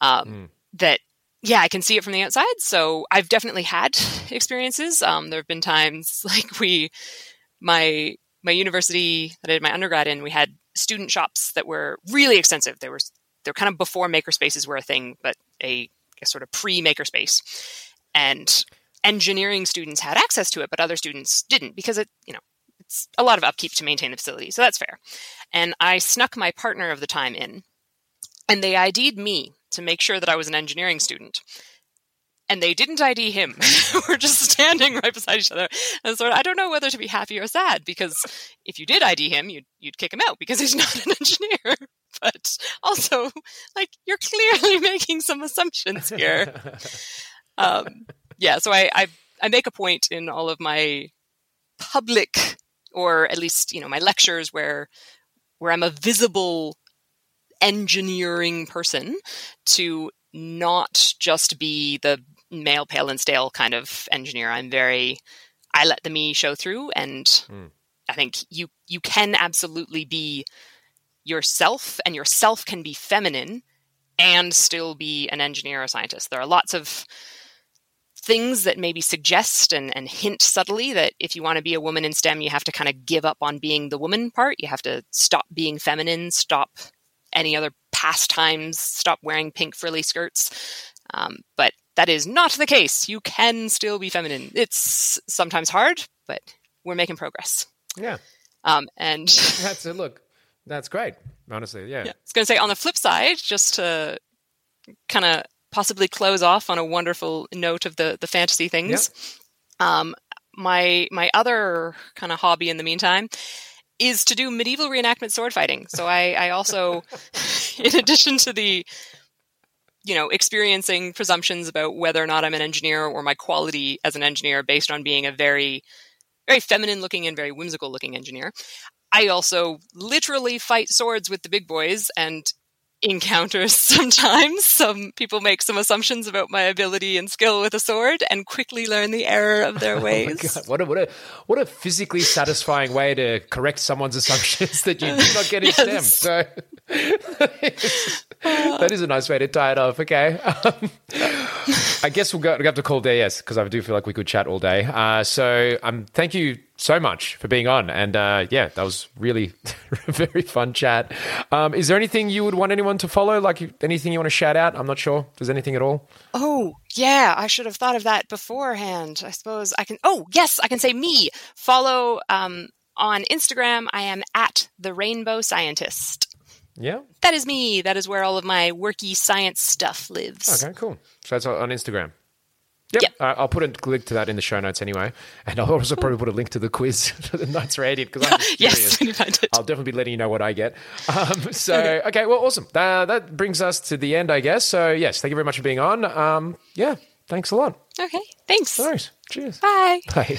[SPEAKER 4] Um,
[SPEAKER 3] Mm.
[SPEAKER 4] That, yeah, I can see it from the outside. So I've definitely had experiences. Um, there have been times like we, my, my university that I did my undergrad in, we had student shops that were really extensive. They were they're kind of before makerspaces were a thing, but a, a sort of pre makerspace. And engineering students had access to it, but other students didn't because it, you know, it's a lot of upkeep to maintain the facility. So that's fair. And I snuck my partner of the time in, and they ID'd me to make sure that I was an engineering student. And they didn't ID him. We're just standing right beside each other. And sort of, I don't know whether to be happy or sad because if you did ID him, you'd you'd kick him out because he's not an engineer. But also, like you're clearly making some assumptions here. um, yeah, so I, I I make a point in all of my public, or at least you know my lectures where where I'm a visible engineering person to not just be the male, pale, and stale kind of engineer. I'm very I let the me show through, and
[SPEAKER 3] Mm.
[SPEAKER 4] I think you you can absolutely be yourself, and yourself can be feminine and still be an engineer or scientist. There are lots of things that maybe suggest and, and hint subtly that if you want to be a woman in STEM, you have to kind of give up on being the woman part. You have to stop being feminine, stop any other pastimes, stop wearing pink frilly skirts. Um, but that is not the case. You can still be feminine. It's sometimes hard, but we're making progress.
[SPEAKER 3] Yeah,
[SPEAKER 4] Um, and
[SPEAKER 3] that's it. Look, that's great. Honestly, yeah.
[SPEAKER 4] yeah. I was going to say on the flip side, just to kind of possibly close off on a wonderful note of the the fantasy things. Um, my my other kind of hobby in the meantime is to do medieval reenactment sword fighting. So I, I also, in addition to the you know experiencing presumptions about whether or not I'm an engineer or my quality as an engineer based on being a very very feminine looking and very whimsical looking engineer. I also literally fight swords with the big boys and encounter sometimes some people make some assumptions about my ability and skill with a sword and quickly learn the error of their
[SPEAKER 3] Oh
[SPEAKER 4] ways.
[SPEAKER 3] God, what a what a what a physically satisfying way to correct someone's assumptions that you did not get in STEM. So that is a nice way to tie it off. Okay, um, I guess we'll go. We have to call there, yes, because I do feel like we could chat all day. Uh, so um, thank you so much for being on, and uh, yeah, that was really a very fun chat. Um, is there anything you would want anyone to follow? Like anything you want to shout out? I'm not sure. There's anything at all?
[SPEAKER 4] Oh, yeah, I should have thought of that beforehand. I suppose I can. Oh, yes, I can say me. Follow um, on Instagram. I am at the Rainbow Scientist.
[SPEAKER 3] Yeah.
[SPEAKER 4] That is me. That is where all of my worky science stuff lives.
[SPEAKER 3] Okay, cool. So that's on Instagram. Yep.
[SPEAKER 4] Yep.
[SPEAKER 3] Uh, I'll put a link to that in the show notes anyway. And I'll also probably put a link to the quiz for the Knights Radiant because I'm just
[SPEAKER 4] Yes,
[SPEAKER 3] curious.
[SPEAKER 4] when you find it.
[SPEAKER 3] I'll definitely be letting you know what I get. Um, so, okay. well, awesome. Uh, that brings us to the end, I guess. So, yes, thank you very much for being on. Um, yeah, thanks a lot.
[SPEAKER 4] Okay, thanks.
[SPEAKER 3] No. Cheers.
[SPEAKER 4] Bye.
[SPEAKER 3] Bye.